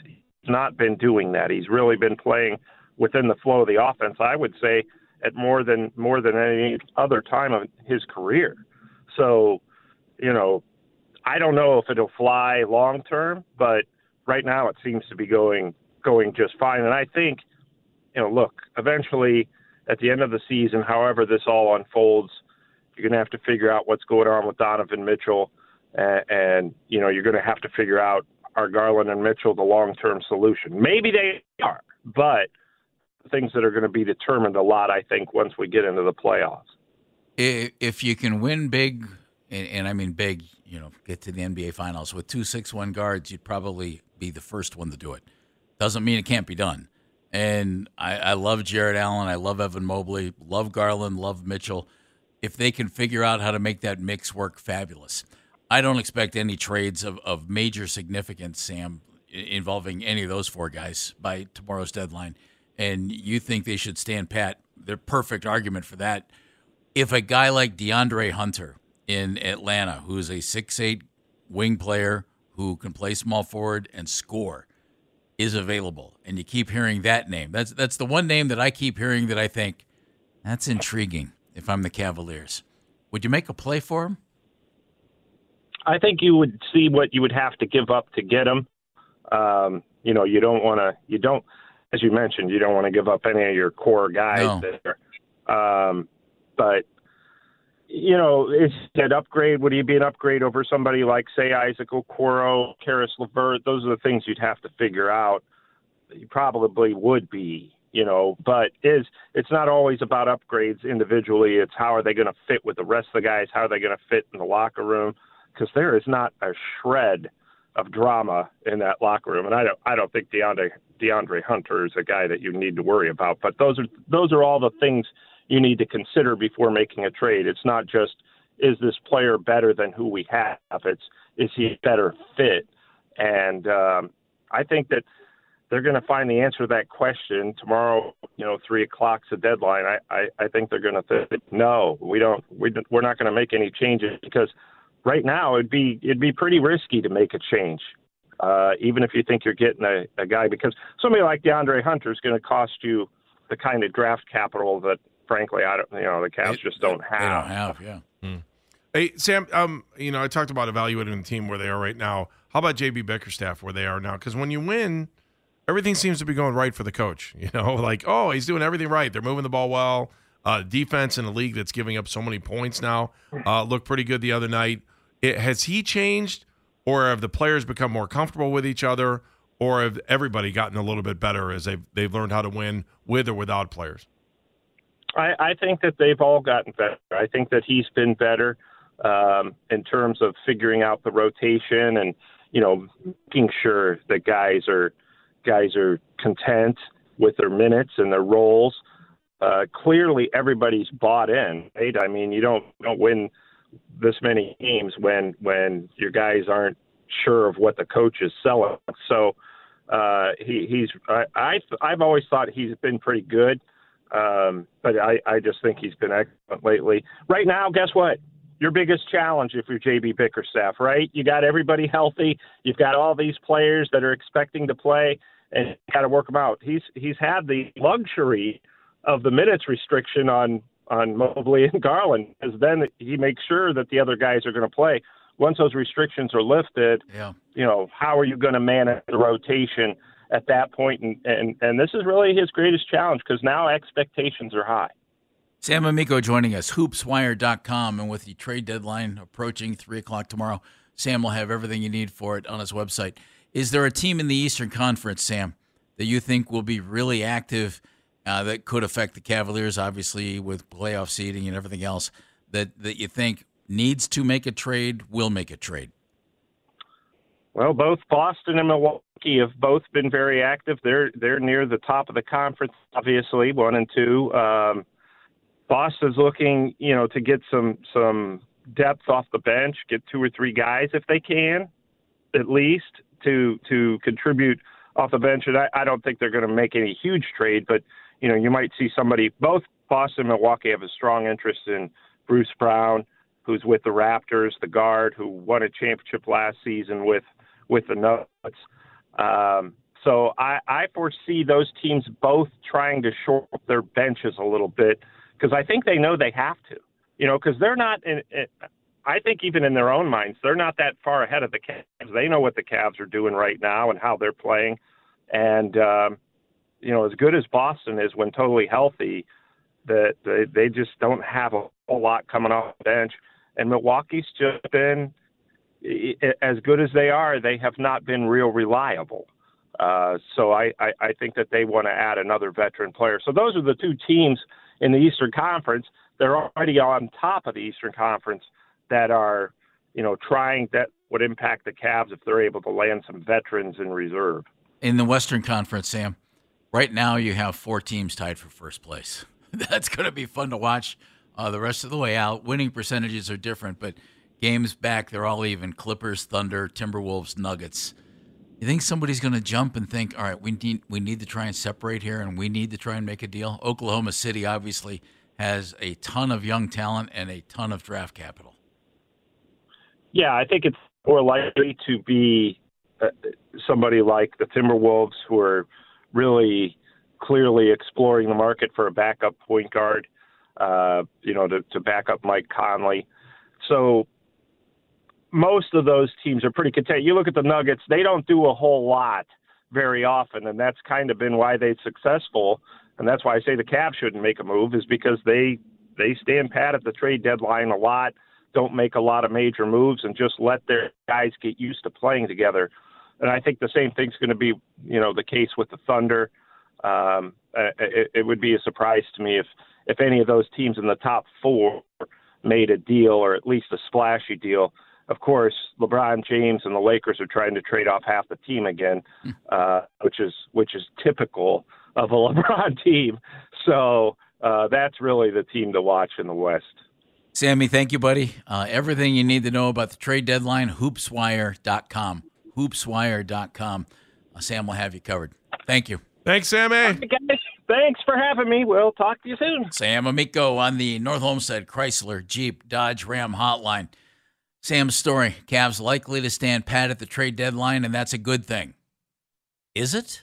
not been doing that. He's really been playing within the flow of the offense. I would say at more than more than any other time of his career. So, you know, I don't know if it'll fly long term, but right now it seems to be going going just fine. And I think, you know, look, eventually at the end of the season, however this all unfolds, you're going to have to figure out what's going on with Donovan Mitchell. and, and you know you're going to have to figure out are Garland and Mitchell the long-term solution? Maybe they are, but things that are going to be determined a lot, I think, once we get into the playoffs. If you can win big, and, and I mean big, you know, get to the NBA Finals with two six-one guards, you'd probably be the first one to do it. Doesn't mean it can't be done. And I, I love Jarrett Allen. I love Evan Mobley. Love Garland. Love Mitchell. If they can figure out how to make that mix work, fabulous. I don't expect any trades of, of major significance, Sam, involving any of those four guys by tomorrow's deadline. And you think they should stand pat. They're perfect argument for that. If a guy like DeAndre Hunter in Atlanta, who's a six-eight wing player who can play small forward and score, is available, and you keep hearing that name. That's that's the one name that I keep hearing that I think that's intriguing. If I'm the Cavaliers, would you make a play for him? I think you would see what you would have to give up to get him. Um, you know, you don't want to. You don't, as you mentioned, you don't want to give up any of your core guys no. there. Um, but you know, is that upgrade? Would he be an upgrade over somebody like, say, Isaac Okoro, Caris LeVert? Those are the things you'd have to figure out. He probably would be, you know, but is it's not always about upgrades individually. It's how are they going to fit with the rest of the guys? How are they going to fit in the locker room? Because there is not a shred of drama in that locker room, and I don't I don't think DeAndre DeAndre Hunter is a guy that you need to worry about. But those are those are all the things you need to consider before making a trade. It's not just is this player better than who we have. It's is he a better fit? And um, I think that they're going to find the answer to that question tomorrow. You know, three o'clock's the deadline. I I, I think they're going to think no, we don't. We we're not going to make any changes because right now it'd be it'd be pretty risky to make a change. Uh, even if you think you're getting a, a guy, because somebody like DeAndre Hunter is going to cost you the kind of draft capital that frankly, I don't. You know, the Cavs it, just don't have. They don't have, yeah. Hmm. Hey Sam, um, you know, I talked about evaluating the team where they are right now. How about JB Bickerstaff where they are now? Because when you win, everything seems to be going right for the coach. You know, like oh, he's doing everything right. They're moving the ball well. Uh, defense in a league that's giving up so many points now uh, looked pretty good the other night. It, has he changed, or have the players become more comfortable with each other, or have everybody gotten a little bit better as they've they've learned how to win with or without players? I, I think that they've all gotten better. I think that he's been better um, in terms of figuring out the rotation and you know making sure that guys are guys are content with their minutes and their roles. Uh, clearly, everybody's bought in. Right? I mean, you don't don't win this many games when when your guys aren't sure of what the coach is selling. So uh, he, he's I, I I've always thought he's been pretty good. Um, but I, I just think he's been excellent lately. Right now, guess what? Your biggest challenge if you're JB Bickerstaff, right? You got everybody healthy. You've got all these players that are expecting to play, and you got to work them out. He's he's had the luxury of the minutes restriction on on Mobley and Garland, because then he makes sure that the other guys are going to play. Once those restrictions are lifted, yeah. you know, how are you going to manage the rotation? At that point, and and, and this is really his greatest challenge because now expectations are high. Sam Amico joining us, hoopswire.com, and with the trade deadline approaching three o'clock tomorrow, Sam will have everything you need for it on his website. Is there a team in the Eastern Conference, Sam, that you think will be really active uh, that could affect the Cavaliers, obviously with playoff seeding and everything else, that that you think needs to make a trade, will make a trade? Well, both Boston and Milwaukee have both been very active. They're they're near the top of the conference, obviously, one and two. Um, Boston's looking, you know, to get some some depth off the bench, get two or three guys if they can, at least to to contribute off the bench. And I, I don't think they're going to make any huge trade, but you know, you might see somebody. Both Boston and Milwaukee have a strong interest in Bruce Brown, who's with the Raptors, the guard who won a championship last season with with the Nuggets. Um, so I, I foresee those teams both trying to shore up their benches a little bit because I think they know they have to. You know, because they're not. In, in, I think even in their own minds, they're not that far ahead of the Cavs. They know what the Cavs are doing right now and how they're playing. And um, you know, as good as Boston is when totally healthy, that they, they just don't have a whole lot coming off the bench. And Milwaukee's just been as good as they are, they have not been real reliable. Uh, so I, I, I think that they want to add another veteran player. So those are the two teams in the Eastern Conference. They're already on top of the Eastern Conference that are, you know, trying that would impact the Cavs if they're able to land some veterans in reserve. In the Western Conference, Sam, right now you have four teams tied for first place. That's going to be fun to watch uh, the rest of the way out. Winning percentages are different, but games back, they're all even. Clippers, Thunder, Timberwolves, Nuggets. You think somebody's going to jump and think, all right, we need we need to try and separate here, and we need to try and make a deal? Oklahoma City obviously has a ton of young talent and a ton of draft capital. Yeah, I think it's more likely to be uh, somebody like the Timberwolves, who are really clearly exploring the market for a backup point guard, uh, you know, to, to back up Mike Conley. So most of those teams are pretty content. You look at the Nuggets; they don't do a whole lot very often, and that's kind of been why they're successful. And that's why I say the Cavs shouldn't make a move, is because they they stand pat at the trade deadline a lot, don't make a lot of major moves, and just let their guys get used to playing together. And I think the same thing's going to be, you know, the case with the Thunder. Um, it, it would be a surprise to me if if any of those teams in the top four made a deal or at least a splashy deal of course, LeBron James and the Lakers are trying to trade off half the team again, hmm. uh, which is which is typical of a LeBron team. So uh, that's really the team to watch in the West. Sammy, thank you, buddy. Uh, everything you need to know about the trade deadline, hoopswire.com. Hoopswire.com. Uh, Sam will have you covered. Thank you. Thanks, Sammy. Thanks for having me. We'll talk to you soon. Sam Amico on the North Olmsted Chrysler Jeep Dodge Ram Hotline. Sam's story Cavs likely to stand pat at the trade deadline, and that's a good thing. Is it?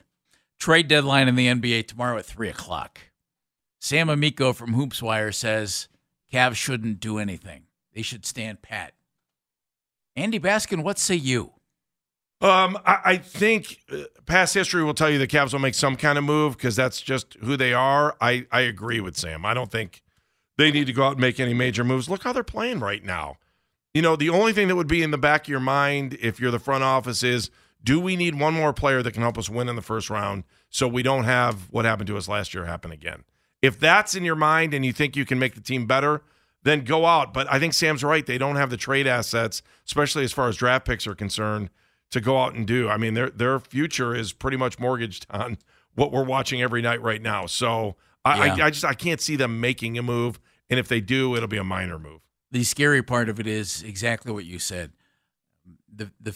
Trade deadline in the NBA tomorrow at 3 o'clock. Sam Amico from Hoopswire says Cavs shouldn't do anything. They should stand pat. Andy Baskin, what say you? Um, I, I think uh, past history will tell you the Cavs will make some kind of move because that's just who they are. I, I agree with Sam. I don't think they need to go out and make any major moves. Look how they're playing right now. You know, the only thing that would be in the back of your mind if you're the front office is do we need one more player that can help us win in the first round so we don't have what happened to us last year happen again? If that's in your mind and you think you can make the team better, then go out. But I think Sam's right. They don't have the trade assets, especially as far as draft picks are concerned, to go out and do. I mean, their their future is pretty much mortgaged on what we're watching every night right now. So I, yeah. I, I just I can't see them making a move. And if they do, it'll be a minor move the scary part of it is exactly what you said. The the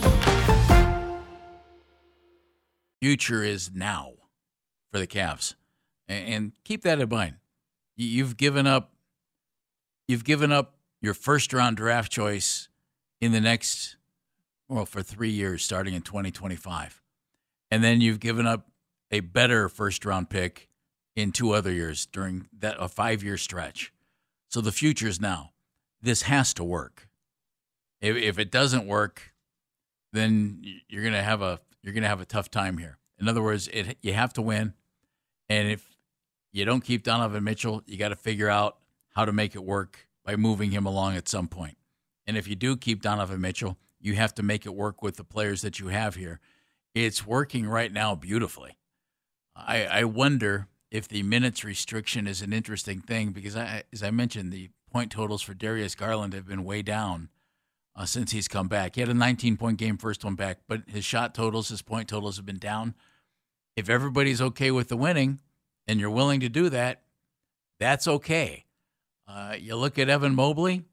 Future is now for the Cavs, and, keep that in mind. You've given up, you've given up your first round draft choice in the next, well, for three years, starting in 2025, and then you've given up a better first round pick in two other years during that a five year stretch. So the future is now. This has to work. If, if it doesn't work, then you're gonna have a you're going to have a tough time here. In other words, it, you have to win. And if you don't keep Donovan Mitchell, you got to figure out how to make it work by moving him along at some point. And if you do keep Donovan Mitchell, you have to make it work with the players that you have here. It's working right now beautifully. I, I wonder if the minutes restriction is an interesting thing because, I, as I mentioned, the point totals for Darius Garland have been way down uh, since he's come back. He had a 19 point game first one back, but his shot totals, his point totals have been down. If everybody's okay with the winning and you're willing to do that, that's okay. Uh, you look at Evan Mobley.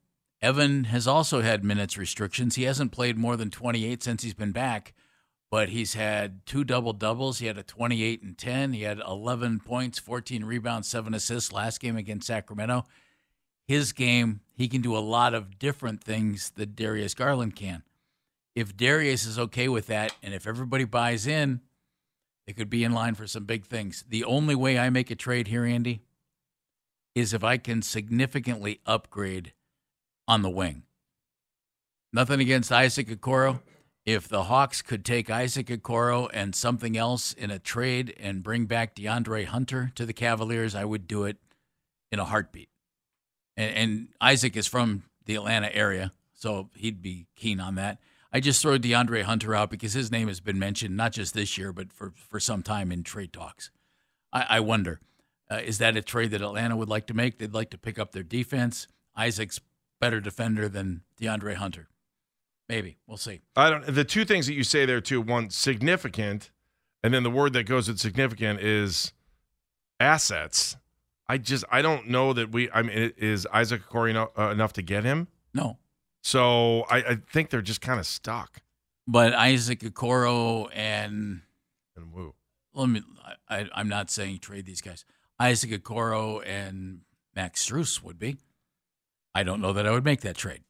Evan has also had minutes restrictions. He hasn't played more than 28 since he's been back, but he's had two double doubles. He had a 28 and 10. He had 11 points, 14 rebounds, seven assists last game against Sacramento his game, he can do a lot of different things that Darius Garland can. if Darius is okay with that, and if everybody buys in, they could be in line for some big things. The only way I make a trade here, Andy, is if I can significantly upgrade on the wing. Nothing against Isaac Okoro. If the Hawks could take Isaac Okoro and something else in a trade and bring back DeAndre Hunter to the Cavaliers, I would do it in a heartbeat. And, and Isaac is from the Atlanta area, so he'd be keen on that. I just throw DeAndre Hunter out because his name has been mentioned not just this year, but for, for some time in trade talks. I, I wonder, uh, is that a trade that Atlanta would like to make? They'd like to pick up their defense. Isaac's better defender than DeAndre Hunter. Maybe we'll see. I don't. The two things that you say there too. One significant, and then the word that goes with significant is assets. I just I don't know that we. I mean, is Isaac Okoro enough, uh, enough to get him? No. So I, I think they're just kind of stuck. But Isaac Okoro and and Woo. Let me. I, I'm not saying trade these guys. Isaac Okoro and Max Strus would be. I don't know that I would make that trade.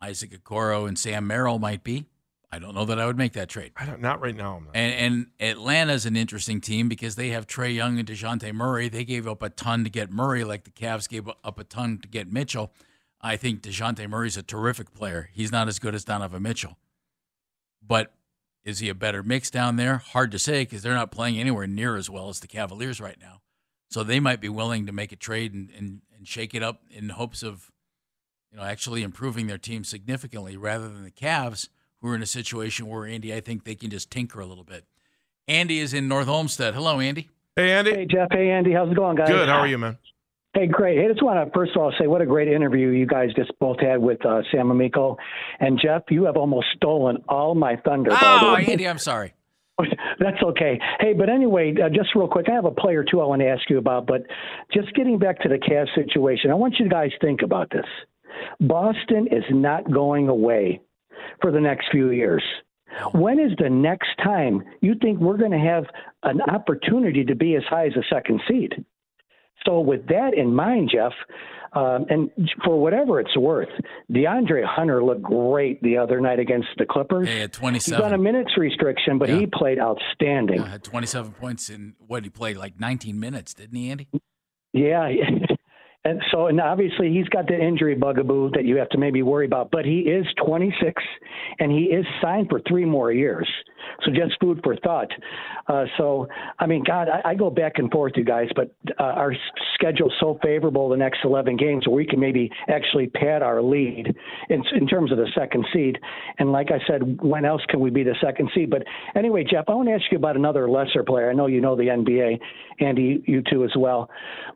Isaac Okoro and Sam Merrill might be. I don't know that I would make that trade. I don't. Not right now. And, and Atlanta's an interesting team because they have Trae Young and Dejounte Murray. They gave up a ton to get Murray, like the Cavs gave up a ton to get Mitchell. I think Dejounte Murray's a terrific player. He's not as good as Donovan Mitchell. But is he a better mix down there? Hard to say because they're not playing anywhere near as well as the Cavaliers right now. So they might be willing to make a trade and, and, and shake it up in hopes of you know, actually improving their team significantly rather than the Cavs, who are in a situation where Andy, I think they can just tinker a little bit. Andy is in North Olmsted. Hello, Andy. Hey, Andy. Hey, Jeff. Hey, Andy. How's it going, guys? Good. How are you, man? Hey, great. Hey, I just want to first of all say what a great interview you guys just both had with uh, Sam Amico and Jeff. You have almost stolen all my thunder. Oh, Andy, I'm sorry. That's okay. Hey, but anyway, uh, just real quick, I have a player too I want to ask you about. But just getting back to the Cavs situation, I want you guys to think about this. Boston is not going away for the next few years. When is the next time you think we're going to have an opportunity to be as high as a second seed? So, with that in mind, Jeff, um, and for whatever it's worth, DeAndre Hunter looked great the other night against the Clippers. He had 27. He's on a minutes restriction, but Yeah. he played outstanding. Yeah, had 27 points in what he played like 19 minutes, didn't he, Andy? Yeah. And so, and obviously, he's got the injury bugaboo that you have to maybe worry about. But he is 26, and he is signed for three more years. So just food for thought. Uh, so, I mean, God, I, I go back and forth, you guys, but uh, our s- schedule's so favorable the next 11 games where we can maybe actually pad our lead in, in terms of the second seed. And like I said, when else can we be the second seed? But anyway, Jeff, I want to ask you about another lesser player. I know you know the NBA, Andy, you too as well.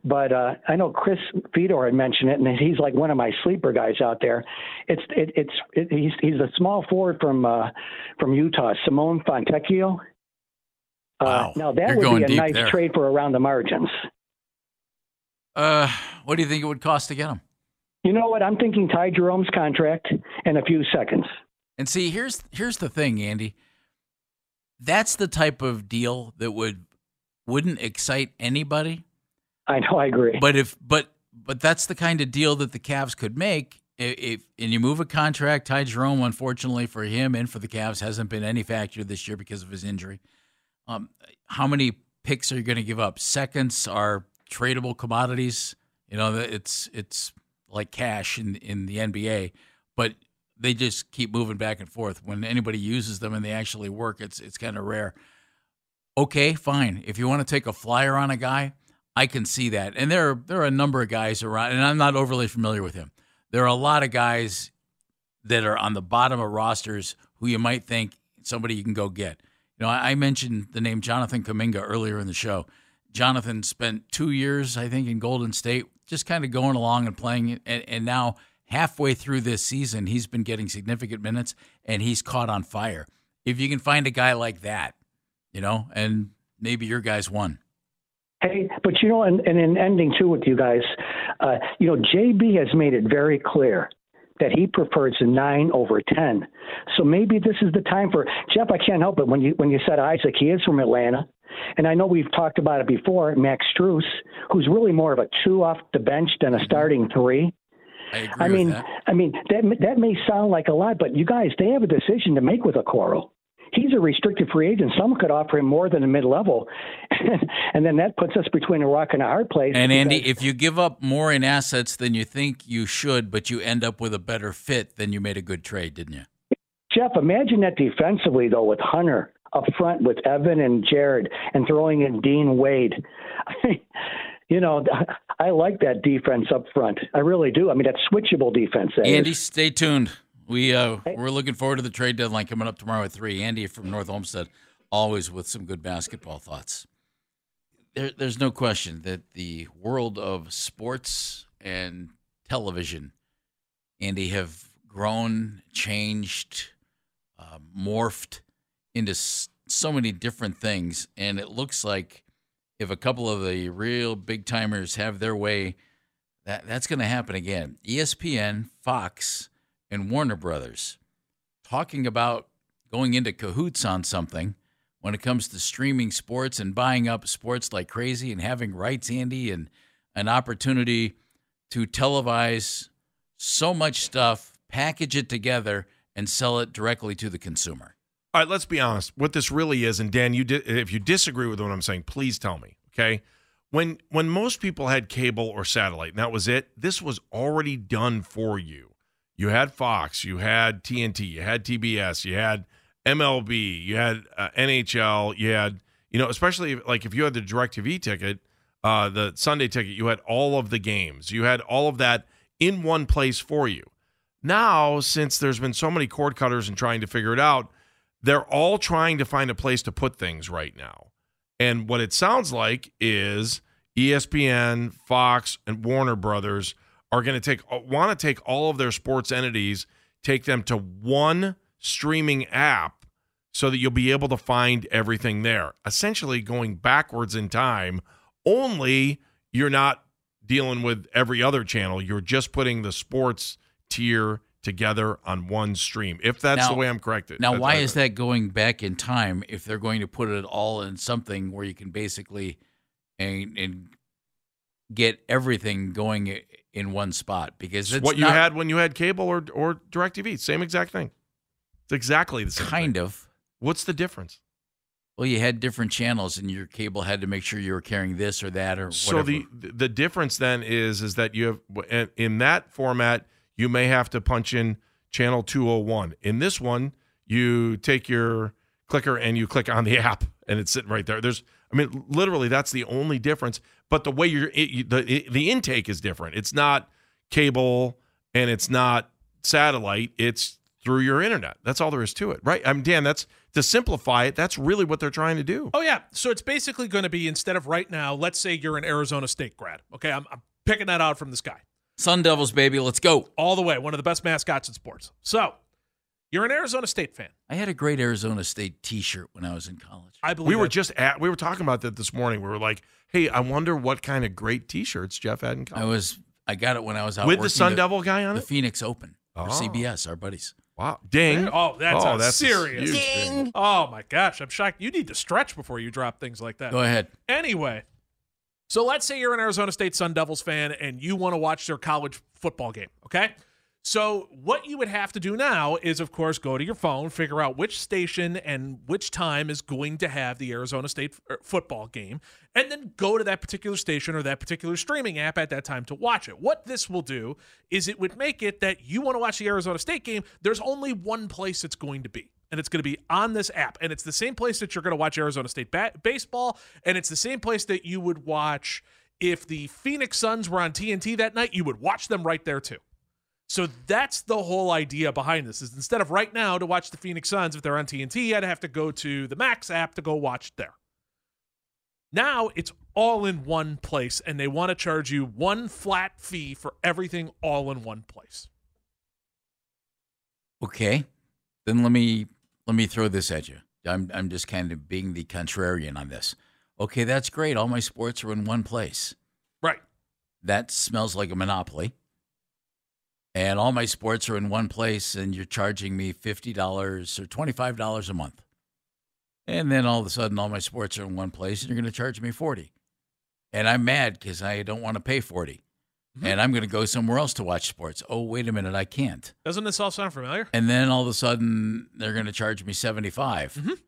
But uh, I know Chris Fedor had mentioned it, and he's like one of my sleeper guys out there. It's it, it's it, he's he's a small forward from uh, from Utah, Simone Fontecchio. Uh, Wow. Now that You're would be a nice there. trade for around the margins. Uh, what do you think it would cost to get him? You know what? I'm thinking Ty Jerome's contract in a few seconds. And see, here's here's the thing, Andy. That's the type of deal that would wouldn't excite anybody. I know, I agree. But if but but that's the kind of deal that the Cavs could make if, and you move a contract. Ty Jerome, unfortunately for him and for the Cavs, hasn't been any factor this year because of his injury. Um, how many picks are you going to give up? Seconds are tradable commodities. You know, it's it's like cash in in the NBA, but they just keep moving back and forth. When anybody uses them and they actually work, it's it's kind of rare. Okay, fine. If you want to take a flyer on a guy, I can see that. And there are, there are a number of guys around, and I'm not overly familiar with him. There are a lot of guys that are on the bottom of rosters who you might think somebody you can go get. You know, I, mentioned the name Jonathan Kuminga earlier in the show. Jonathan spent two years, I think, in Golden State, just kind of going along and playing. And, and now, halfway through this season, he's been getting significant minutes and he's caught on fire. If you can find a guy like that, you know, and maybe your guys won. Hey, but you know, and, and in ending too with you guys, uh, you know, JB has made it very clear that he prefers nine over ten. So maybe this is the time for Jeff. I can't help it when you when you said Isaac, he is from Atlanta, and I know we've talked about it before. Max Strus, who's really more of a two off the bench than a starting three. I I mean, that. I mean that that may sound like a lot, but you guys, they have a decision to make with a Okoro. He's a restricted free agent. Someone could offer him more than a mid level, and then that puts us between a rock and a hard place. And Andy, if you give up more in assets than you think you should, but you end up with a better fit, then you made a good trade, didn't you? Jeff, imagine that defensively though with Hunter up front with Evan and Jarrett and throwing in Dean Wade. you know, I like that defense up front. I really do. I mean, that switchable defense. that is. Andy, stay tuned. We uh, we're looking forward to the trade deadline coming up tomorrow at three. Andy from North Olmsted, always with some good basketball thoughts. There, there's no question that the world of sports and television, Andy, have grown, changed, uh, morphed into so many different things, and it looks like if a couple of the real big timers have their way, that that's going to happen again. ESPN, Fox, and Warner Brothers talking about going into cahoots on something when it comes to streaming sports and buying up sports like crazy and having rights, Andy, and an opportunity to televise so much stuff, package it together, and sell it directly to the consumer. All right, let's be honest. What this really is, and Dan, you di- if you disagree with what I'm saying, please tell me. Okay, when when most people had cable or satellite, and that was it. This was already done for you. You had Fox, you had TNT, you had TBS, you had MLB, you had uh, NHL, you had you know, especially if, like if you had the Directv ticket, uh, the Sunday ticket, you had all of the games, you had all of that in one place for you. Now, since there's been so many cord cutters and trying to figure it out, they're all trying to find a place to put things right now. And what it sounds like is ESPN, Fox, and Warner Brothers are going to take uh, want to take all of their sports entities, take them to one streaming app so that you'll be able to find everything there. Essentially going backwards in time, only you're not dealing with every other channel. You're just putting the sports tier together on one stream. If that's Now- the way I'm corrected. Now, why is that going back in time if they're going to put it all in something where you can basically and, and get everything going in one spot? Because it's what you not had when you had cable or or DirecTV. Same exact thing. It's exactly the same. kind thing. of. What's the difference? Well, you had different channels, and your cable had to make sure you were carrying this or that or whatever. So whatever. the the difference then is is that you have in that format you may have to punch in channel 201. In this one, you take your clicker and you click on the app and it's sitting right there. There's I mean literally that's the only difference, but the way you're it, you- the it, the intake is different. It's not cable and it's not satellite, it's through your internet. That's all there is to it. Right? I'm Dan, that's to simplify it, that's really what they're trying to do. Oh yeah, so it's basically going to be instead of right now. Let's say you're an Arizona State grad. Okay, I'm, I'm picking that out from this guy Sun Devils, baby, let's go. all the way. One of the best mascots in sports. So you're an Arizona State fan. I had a great Arizona State T-shirt when I was in college. I believe We were that- just at we were talking about that this morning. We were like, "Hey, I wonder what kind of great T-shirts Jeff had in college." I was I got it when I was out with the working Sun Devil guy on the it." Phoenix Open for Oh. CBS, our buddies. Wow, ding! Oh, that's, Oh, that's serious. huge thing. Oh my gosh, I'm shocked. You need to stretch before you drop things like that. Go ahead. Anyway, so let's say you're an Arizona State Sun Devils fan and you want to watch their college football game, okay? So what you would have to do now is, of course, go to your phone, figure out which station and which time is going to have the Arizona State er, football game, and then go to that particular station or that particular streaming app at that time to watch it. What this will do is it would make it that you want to watch the Arizona State game. There's only one place it's going to be and it's going to be on this app. And it's the same place that you're going to watch Arizona State ba- baseball, and it's the same place that you would watch if the Phoenix Suns were on TNT that night. You would watch them right there too. So that's the whole idea behind this. Is instead of right now to watch the Phoenix Suns if they're on TNT, I'd have to go to the Max app to go watch there. Now it's all in one place, and they want to charge you one flat fee for everything all in one place. Okay, then let me let me throw this at you. I'm I'm just kind of being the contrarian on this. Okay, that's great. All my sports are in one place. Right. That smells like a monopoly. And all my sports are in one place, and you're charging me fifty dollars or twenty five dollars a month. And then all of a sudden, all my sports are in one place, and you're going to charge me forty. And I'm mad because I don't want to pay forty. and I'm going to go somewhere else to watch sports. Oh, wait a minute, I can't. Doesn't this all sound familiar? And then all of a sudden, they're going to charge me 75 Mhm.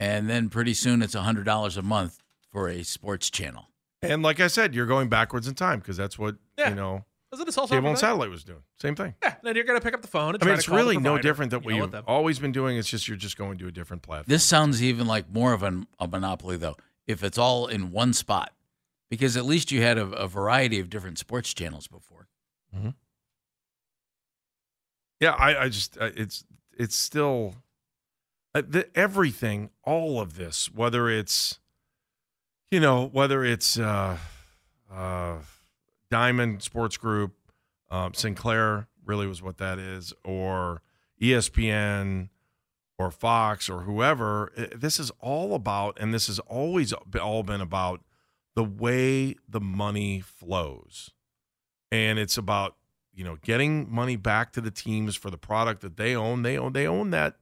and then pretty soon it's hundred dollars a month for a sports channel. And like I said, you're going backwards in time because that's what Yeah. you know Doesn't this all sound cable and satellite was doing. Same thing. Yeah, then you're going to pick up the phone and I try mean, to it's call really no different than what you've always been doing. It's just you're just going to a different platform. This sounds even like more of an, a monopoly, though, if it's all in one spot, because at least you had a, a variety of different sports channels before. Yeah, I, I just uh, it's it's still uh, the, everything, all of this, whether it's you know whether it's uh, uh, Diamond Sports Group, um, Sinclair really was what that is, or ESPN or Fox or whoever. This is all about, and this has always all been about the way the money flows, and it's about you know getting money back to the teams for the product that they own. They own they own that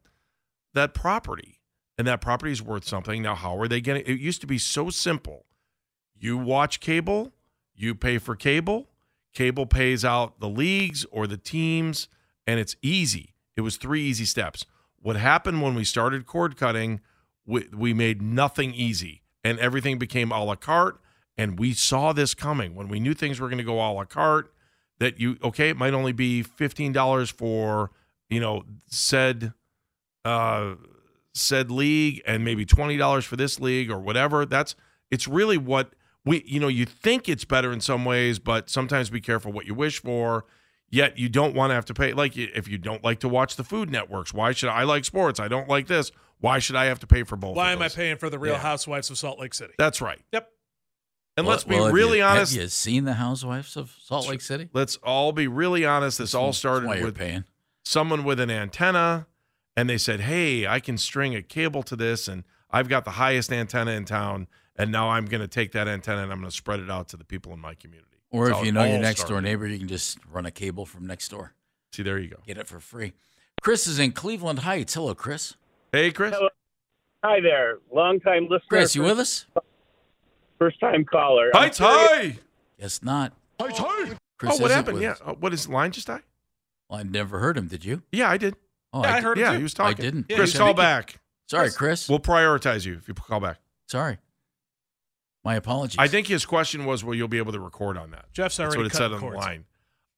that property, and that property is worth something. Now, how are they getting? It used to be so simple. You watch cable, you pay for cable. Cable pays out the leagues or the teams, and it's easy. It was three easy steps. What happened when we started cord cutting, we, we made nothing easy, and everything became a la carte. And we saw this coming when we knew things were going to go a la carte. That you okay, it might only be fifteen dollars for you know said uh, said league and maybe twenty dollars for this league or whatever. That's it's really what we you know you think it's better in some ways, but sometimes be careful what you wish for. Yet you don't want to have to pay. Like if you don't like to watch the food networks, why should I like sports? I don't like this. Why should I have to pay for both? Why of am I paying for the Real Yeah. Housewives of Salt Lake City? That's right. Yep. And Well- let's be well, really you- honest. Have you seen the Housewives of Salt Lake City? Let's all be really honest. This all started why with paying. someone with an antenna, and they said, "Hey, I can string a cable to this, and I've got the highest antenna in town, and now I'm going to take that antenna and I'm going to spread it out to the people in my community." Or That's if you know your all next door neighbor, you can just run a cable from next door. See, there you go. Get it for free. Chris is in Cleveland Heights. Hello, Chris. Hey, Chris. Hello. Hi there, long time listener. Chris, you with us? First time caller. I'm Heights curious- high. Yes, not. Heights high. Chris oh, what isn't happened? Yeah. Uh, what is line just die? Well, I never heard him. Did you? Yeah, I did. Oh, Yeah, I did- heard him Yeah, too. he was talking. I didn't. Yeah, Chris, call back. Sorry, Chris. We'll prioritize you if you call back. Sorry. My apologies. I think his question was, "Will you be able to record on that?" Jeff's That's already what it cut said on cords. the line.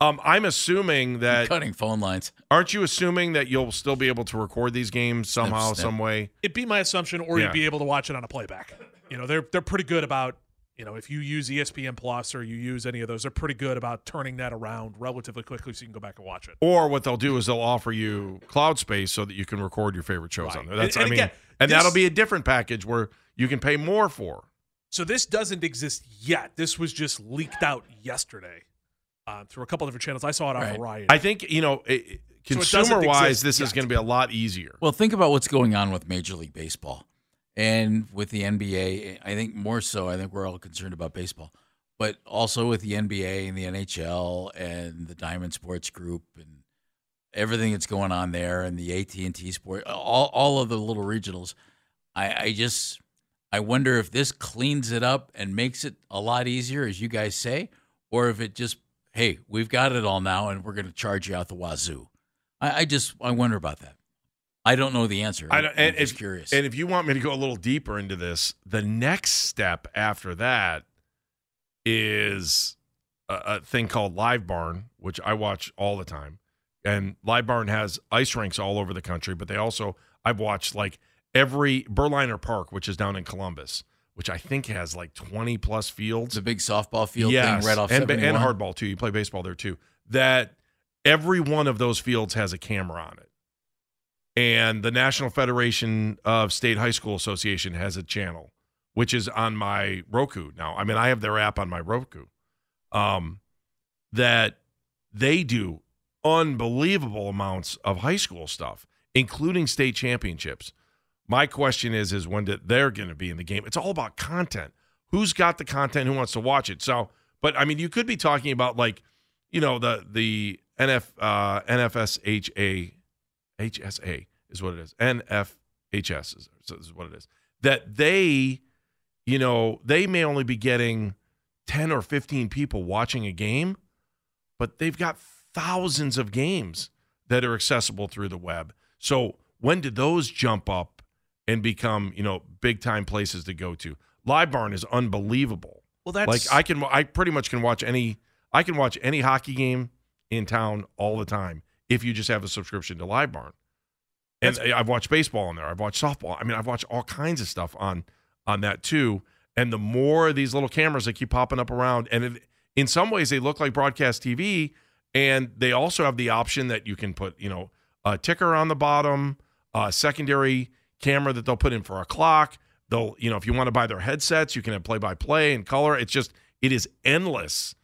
Um, I'm assuming that cutting phone lines. aren't you assuming that you'll still be able to record these games somehow, snip. some way? It'd be my assumption, or Yeah. you'd be able to watch it on a playback. You know, they're they're pretty good about you know if you use ESPN Plus or you use any of those, they're pretty good about turning that around relatively quickly so you can go back and watch it. Or what they'll do is they'll offer you cloud space so that you can record your favorite shows Right. on there. That's And- and I mean, again, and this- that'll be a different package where you can pay more for. So this doesn't exist yet. This was just leaked out yesterday uh, through a couple different channels. I saw it on Right. Variety. I think you know, it, So it doesn't consumer wise, exist this is going to be a lot easier. Well, think about what's going on with Major League Baseball and with the NBA. I think more so, I think we're all concerned about baseball, but also with the NBA and the NHL and the Diamond Sports Group and everything that's going on there and the AT and T Sport, all all of the little regionals. I, I just I wonder if this cleans it up and makes it a lot easier, as you guys say, or if it just hey, we've got it all now and we're going to charge you out the wazoo. I, I just I wonder about that. I don't know the answer. I don't, I'm and just if, curious. And if you want me to go a little deeper into this, the next step after that is a, a thing called Live Barn, which I watch all the time. And Live Barn has ice rinks all over the country, but they also I've watched like every Berliner Park, which is down in Columbus, which I think has like twenty plus fields. the big softball field yes, thing right off and, and hardball too. You play baseball there too. That every one of those fields has a camera on it, and the National Federation of State High School Association has a channel, which is on my Roku now. I mean, I have their app on my Roku. Um, that they do unbelievable amounts of high school stuff, including state championships. My question is, is when they're going to be in the game? It's all about content. Who's got the content? Who wants to watch it? So, but I mean, you could be talking about like, you know, the the NF uh, NFSHA HSA is what it is. NFHS is, is what it is. That they, you know, they may only be getting 10 or 15 people watching a game, but they've got thousands of games that are accessible through the web. So when did those jump up and become, you know, big time places to go to? Live Barn is unbelievable. Well, that's like I can I pretty much can watch any I can watch any hockey game in town all the time if you just have a subscription to Live Barn. And I've watched baseball on there. I've watched softball. I mean, I've watched all kinds of stuff on on that too. And the more these little cameras that keep popping up around, and it, in some ways they look like broadcast TV, and they also have the option that you can put, you know, a ticker on the bottom, a secondary camera that they'll put in for a clock. They'll, you know, if you want to buy their headsets, you can have play by play and color. It's just, it is endless.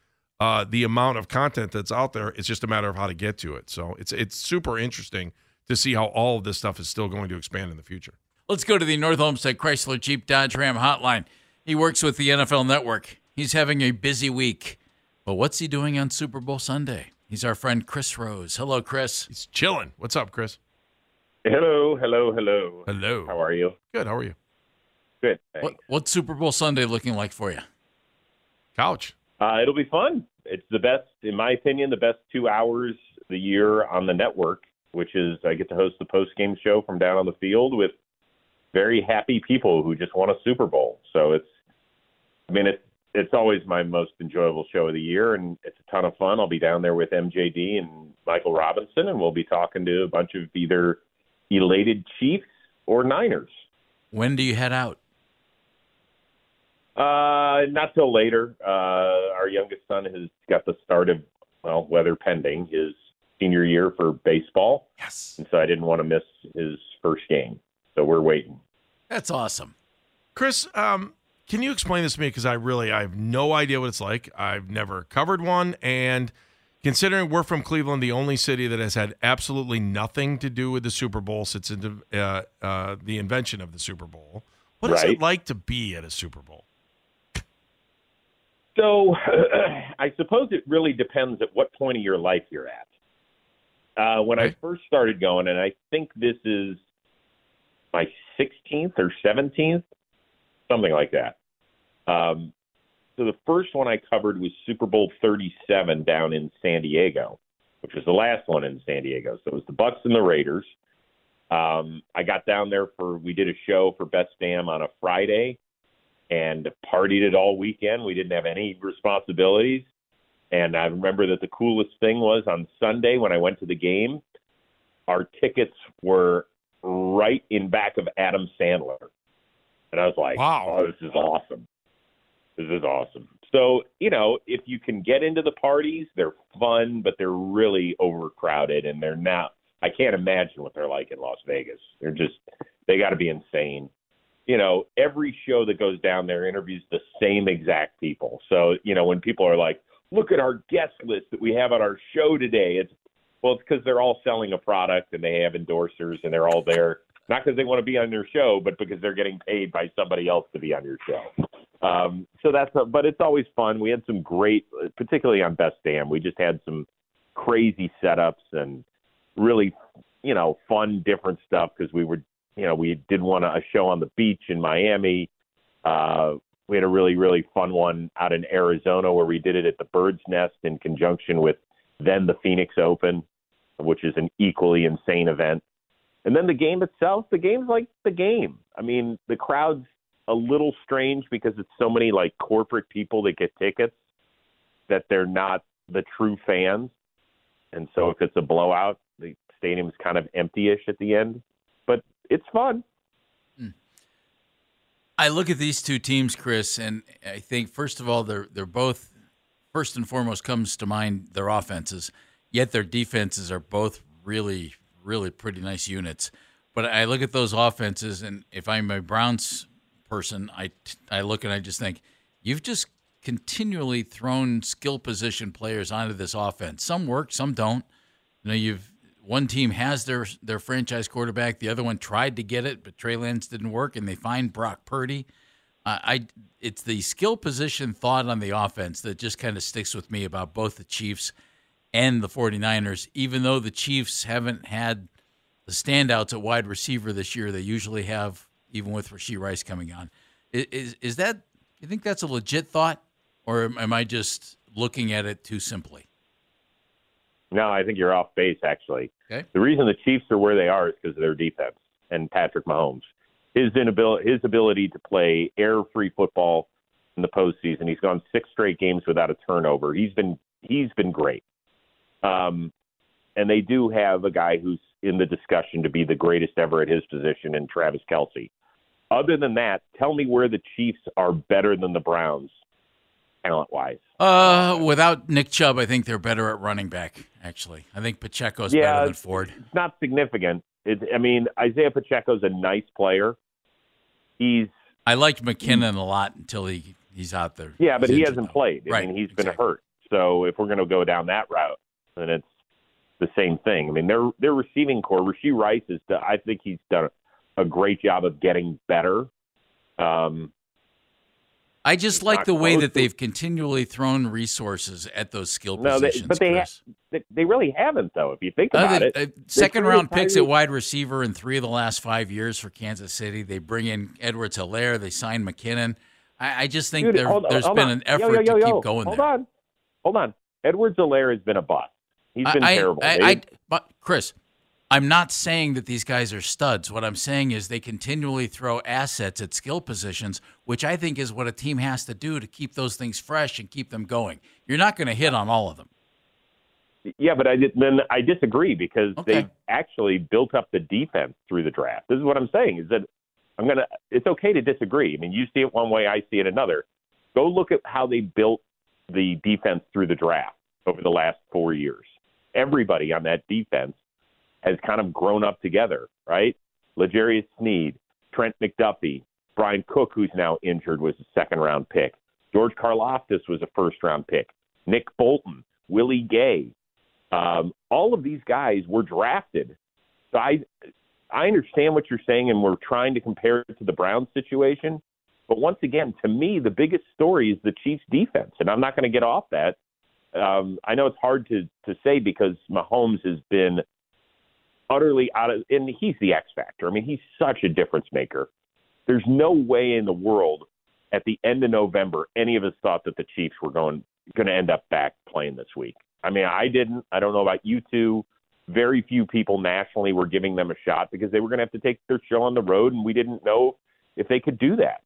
Uh, the amount of content that's out there. It's just a matter of how to get to it. So it's it's super interesting to see how all of this stuff is still going to expand in the future. Let's go to the North Olmsted Chrysler Jeep Dodge Ram hotline. He works with the NFL Network. He's having a busy week. But what's he doing on Super Bowl Sunday? He's our friend Chris Rose. Hello, Chris. He's chilling. What's up, Chris? Hello, hello, hello. Hello. How are you? Good. How are you? Good. What, what's Super Bowl Sunday looking like for you? Couch. Uh, it'll be fun. It's the best, in my opinion, the best two hours of the year on the network, which is I get to host the post game show from down on the field with very happy people who just won a Super Bowl. So it's, I mean, it's it's always my most enjoyable show of the year, and it's a ton of fun. I'll be down there with MJD and Michael Robinson, and we'll be talking to a bunch of either elated Chiefs or Niners. When do you head out? Uh, not till later. Uh, our youngest son has got the start of, well, weather pending, his senior year for baseball. Yes. And so I didn't want to miss his first game. So we're waiting. That's awesome. Chris, um, can you explain this to me? Because I really I have no idea what it's like. I've never covered one, and considering we're from Cleveland, the only city that has had absolutely nothing to do with the Super Bowl since uh, uh, the invention of the Super Bowl, what is Right. it like to be at a Super Bowl? So I suppose it really depends at what point of your life you're at. Uh, when I first started going, and I think this is my 16th or 17th, something like that. Um, so the first one I covered was Super Bowl 37 down in San Diego, which was the last one in San Diego. So it was the Bucs and the Raiders. Um, I got down there for we did a show for Best Damn on a Friday, and partied it all weekend. We didn't have any responsibilities. And I remember that the coolest thing was on Sunday when I went to the game, our tickets were right in back of Adam Sandler. And I was like, Wow. oh, this is awesome. This is awesome. So, you know, if you can get into the parties, they're fun, but they're really overcrowded and they're not, I can't imagine what they're like in Las Vegas. They're just, they got to be insane you know, every show that goes down there interviews the same exact people. So, you know, when people are like, look at our guest list that we have on our show today, it's, well, it's because they're all selling a product and they have endorsers and they're all there, not because they want to be on your show, but because they're getting paid by somebody else to be on your show. Um, so that's, a, but it's always fun. We had some great, particularly on Best Damn, we just had some crazy setups and really, you know, fun, different stuff because we were you know, we did one a show on the beach in Miami. Uh, we had a really really fun one out in Arizona where we did it at the Bird's Nest in conjunction with then the Phoenix Open, which is an equally insane event. And then the game itself, the game's like the game. I mean, the crowd's a little strange because it's so many like corporate people that get tickets that they're not the true fans. And so if it's a blowout, the stadium's kind of empty-ish at the end. But it's fun. Hmm. I look at these two teams, Chris, and I think first of all they're they're both first and foremost comes to mind their offenses. Yet their defenses are both really really pretty nice units. But I look at those offenses, and if I'm a Browns person, I I look and I just think you've just continually thrown skill position players onto this offense. Some work, some don't. You know, you've one team has their their franchise quarterback, the other one tried to get it, but Trey Lance didn't work, and they find Brock Purdy. I it's the skill position thought on the offense that just kind of sticks with me about both the Chiefs and the 49ers, even though the Chiefs haven't had the standouts at wide receiver this year they usually have, even with Rashee Rice coming on. Is is that you think that's a legit thought? or am, I just looking at it too simply? No, I think you're off base, actually. Okay. The reason the Chiefs are where they are is because of their defense and Patrick Mahomes. His inability, his ability to play air-free football in the postseason. He's gone six straight games without a turnover. He's been he's been great. Um, and they do have a guy who's in the discussion to be the greatest ever at his position in Travis Kelce. Other than that, tell me where the Chiefs are better than the Browns talent wise. Uh, without Nick Chubb, I think they're better at running back. Actually, I think Pacheco's Yeah, better than Ford. It's not significant. It, I mean, Isaiah Pacheco's a nice player. He's I liked McKinnon a lot until he he's out there. yeah, but he hasn't though. played. I Right, mean, he's been hurt. So if we're going to go down that route, then it's the same thing. I mean, their their receiving corps, Rashee Rice is. I think he's done a great job of getting better. Um, I just like the way that to- they've continually thrown resources at those skill no, they, positions. but they, Chris. they they really haven't though. If you think Uh, about they- it, uh, second round picks at wide receiver in three of the last five years for Kansas City. They bring in Edwards Helaire. They sign McKinnon. I, I just think Dude, there, hold there's hold been on. an effort yo, yo, to yo. keep going Hold there. on, hold on. Edwards Helaire has been a bust. He's been I, terrible. I, They- I, but Chris, I'm not saying that these guys are studs. What I'm saying is they continually throw assets at skill positions, which I think is what a team has to do to keep those things fresh and keep them going. You're not going to hit on all of them. Yeah, but I did, then I disagree because Okay. they actually built up the defense through the draft. This is what I'm saying is that I'm gonna. It's okay to disagree. I mean, you see it one way, I see it another. Go look at how they built the defense through the draft over the last four years. Everybody on that defense has kind of grown up together, right? L'Jarius Sneed, Trent McDuffie, Bryan Cook, who's now injured, was a second round pick. George Karlaftis was a first round pick. Nick Bolton, Willie Gay, um, all of these guys were drafted. So I I understand what you're saying, and we're trying to compare it to the Browns situation. But once again, to me, the biggest story is the Chiefs' defense, and I'm not going to get off that. Um, I know it's hard to to say because Mahomes has been utterly out of, and he's the X factor. I mean, he's such a difference maker. There's no way in the world at the end of November any of us thought that the Chiefs were going going to end up back playing this week. I mean, I didn't. I don't know about you two. Very few people nationally were giving them a shot because they were going to have to take their show on the road, and we didn't know if they could do that.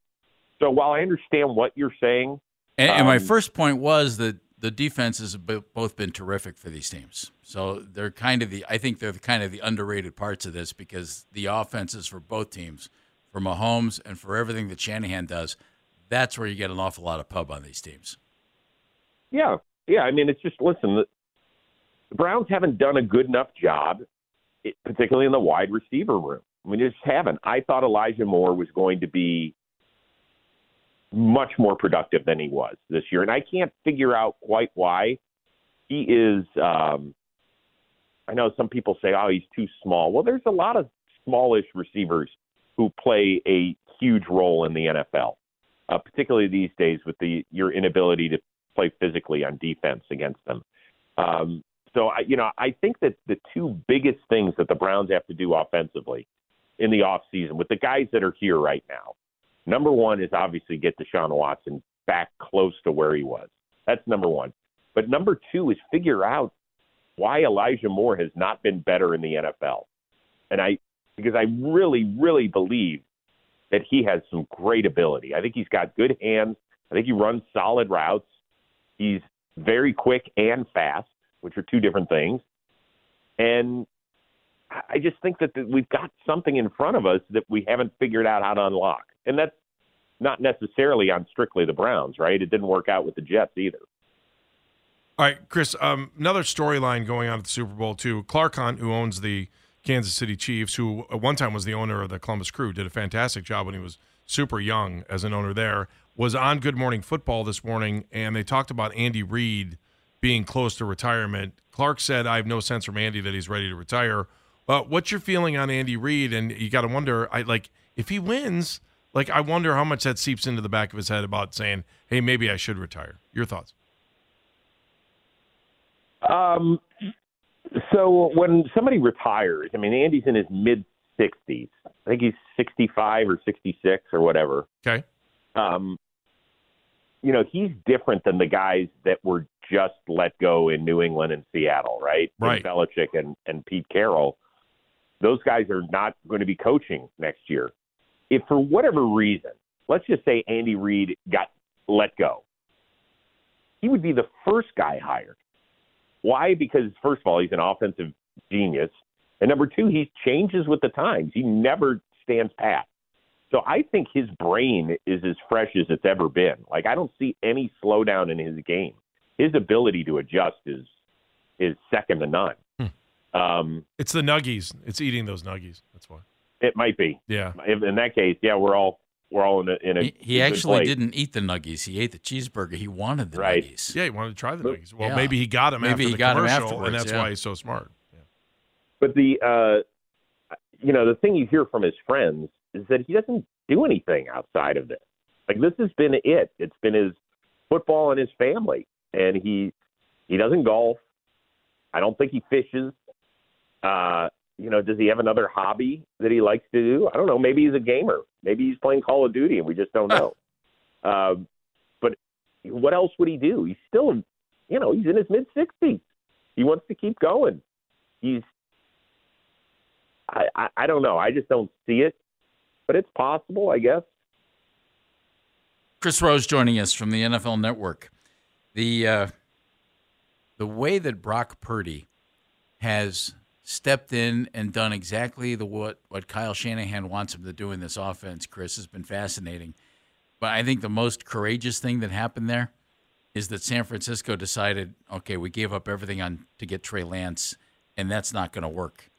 So while I understand what you're saying, And, and my Um, first point was that the defenses have both been terrific for these teams. So they're kind of the I think they're the kind of the underrated parts of this because the offenses for both teams, for Mahomes and for everything that Shanahan does, that's where you get an awful lot of pub on these teams. Yeah, yeah. I mean, it's just listen. The, Browns haven't done a good enough job, particularly in the wide receiver room. I mean, just haven't. I thought Elijah Moore was going to be much more productive than he was this year, and I can't figure out quite why. He is. Um, I know some people say, "Oh, he's too small." Well, there's a lot of smallish receivers who play a huge role in the NFL, uh, particularly these days with the your inability to play physically on defense against them. Um, so, I, you know, I think that the two biggest things that the Browns have to do offensively in the offseason with the guys that are here right now, number one is obviously get Deshaun Watson back close to where he was. That's number one. But number two is figure out why Elijah Moore has not been better in the NFL. And I, because I really, really believe that he has some great ability. I think he's got good hands. I think he runs solid routes. He's very quick and fast, which are two different things. And I- just think that that we've got something in front of us that we haven't figured out how to unlock. And that's not necessarily on strictly the Browns, right? It didn't work out with the Jets either. All right, Chris. Um, another storyline going on at the Super Bowl too. Clark Hunt, who owns the Kansas City Chiefs, who at one time was the owner of the Columbus Crew, did a fantastic job when he was super young as an owner there. Was on Good Morning Football this morning, and they talked about Andy Reid being close to retirement. Clark said, "I have no sense from Andy that he's ready to retire." Uh, what's your feeling on Andy Reid? And you got to wonder, I like if he wins. Like I wonder how much that seeps into the back of his head about saying, "Hey, maybe I should retire." Your thoughts? Um, so when somebody retires, I mean, Andy's in his mid 60s. I think he's 65 or 66 or whatever. Okay. Um, you know, he's different than the guys that were just let go in New England and Seattle, right? Right. And Belichick and, and Pete Carroll. Those guys are not going to be coaching next year. If for whatever reason, let's just say Andy Reid got let go, he would be the first guy hired. Why? Because first of all, he's an offensive genius, and number two, he changes with the times. He never stands pat. So I think his brain is as fresh as it's ever been. Like I don't see any slowdown in his game. His ability to adjust is is second to none. Um, It's the nuggies. It's eating those nuggies. That's why. it might be. Yeah. In in that case, yeah, we're all we're all in a in a. He, he actually place. didn't eat the nuggies. He ate the cheeseburger. He wanted the Right. nuggies. Yeah, he wanted to try the nuggies. Well, Yeah. maybe he got him Maybe after he the got 'em commercial, afterwards, and that's yeah. why he's so smart. But the uh, you know the thing you hear from his friends is that he doesn't do anything outside of this. Like this has been it. It's been his football and his family, and he he doesn't golf. I don't think he fishes. Uh, you know, does he have another hobby that he likes to do? I don't know. Maybe he's a gamer. Maybe he's playing Call of Duty, and we just don't know. um, but what else would he do? He's still, you know, he's in his mid sixties. He wants to keep going. He's I, I I don't know. I just don't see it, but it's possible, I guess. Chris Rose joining us from the NFL Network. The uh, the way that Brock Purdy has stepped in and done exactly the what what Kyle Shanahan wants him to do in this offense, Chris, has been fascinating. But I think the most courageous thing that happened there is that San Francisco decided, okay, we gave up everything on to get Trey Lance, and that's not going to work.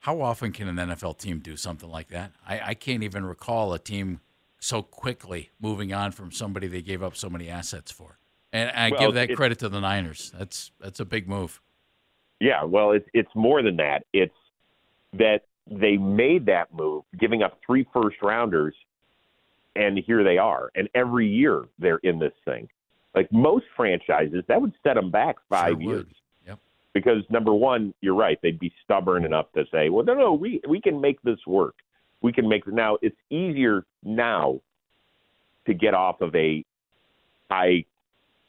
How often can an NFL team do something like that? I, I can't even recall a team so quickly moving on from somebody they gave up so many assets for. And I Well, give that it's- credit to the Niners. That's that's a big move. Yeah, well, it's it's more than that. It's that they made that move, giving up three first rounders, and here they are. And every year they're in this thing. Like most franchises, that would set them back five Sure years. Yep. Because number one, you're right; they'd be stubborn enough to say, "Well, no, no, we we can make this work. We can make now." It's easier now to get off of a high,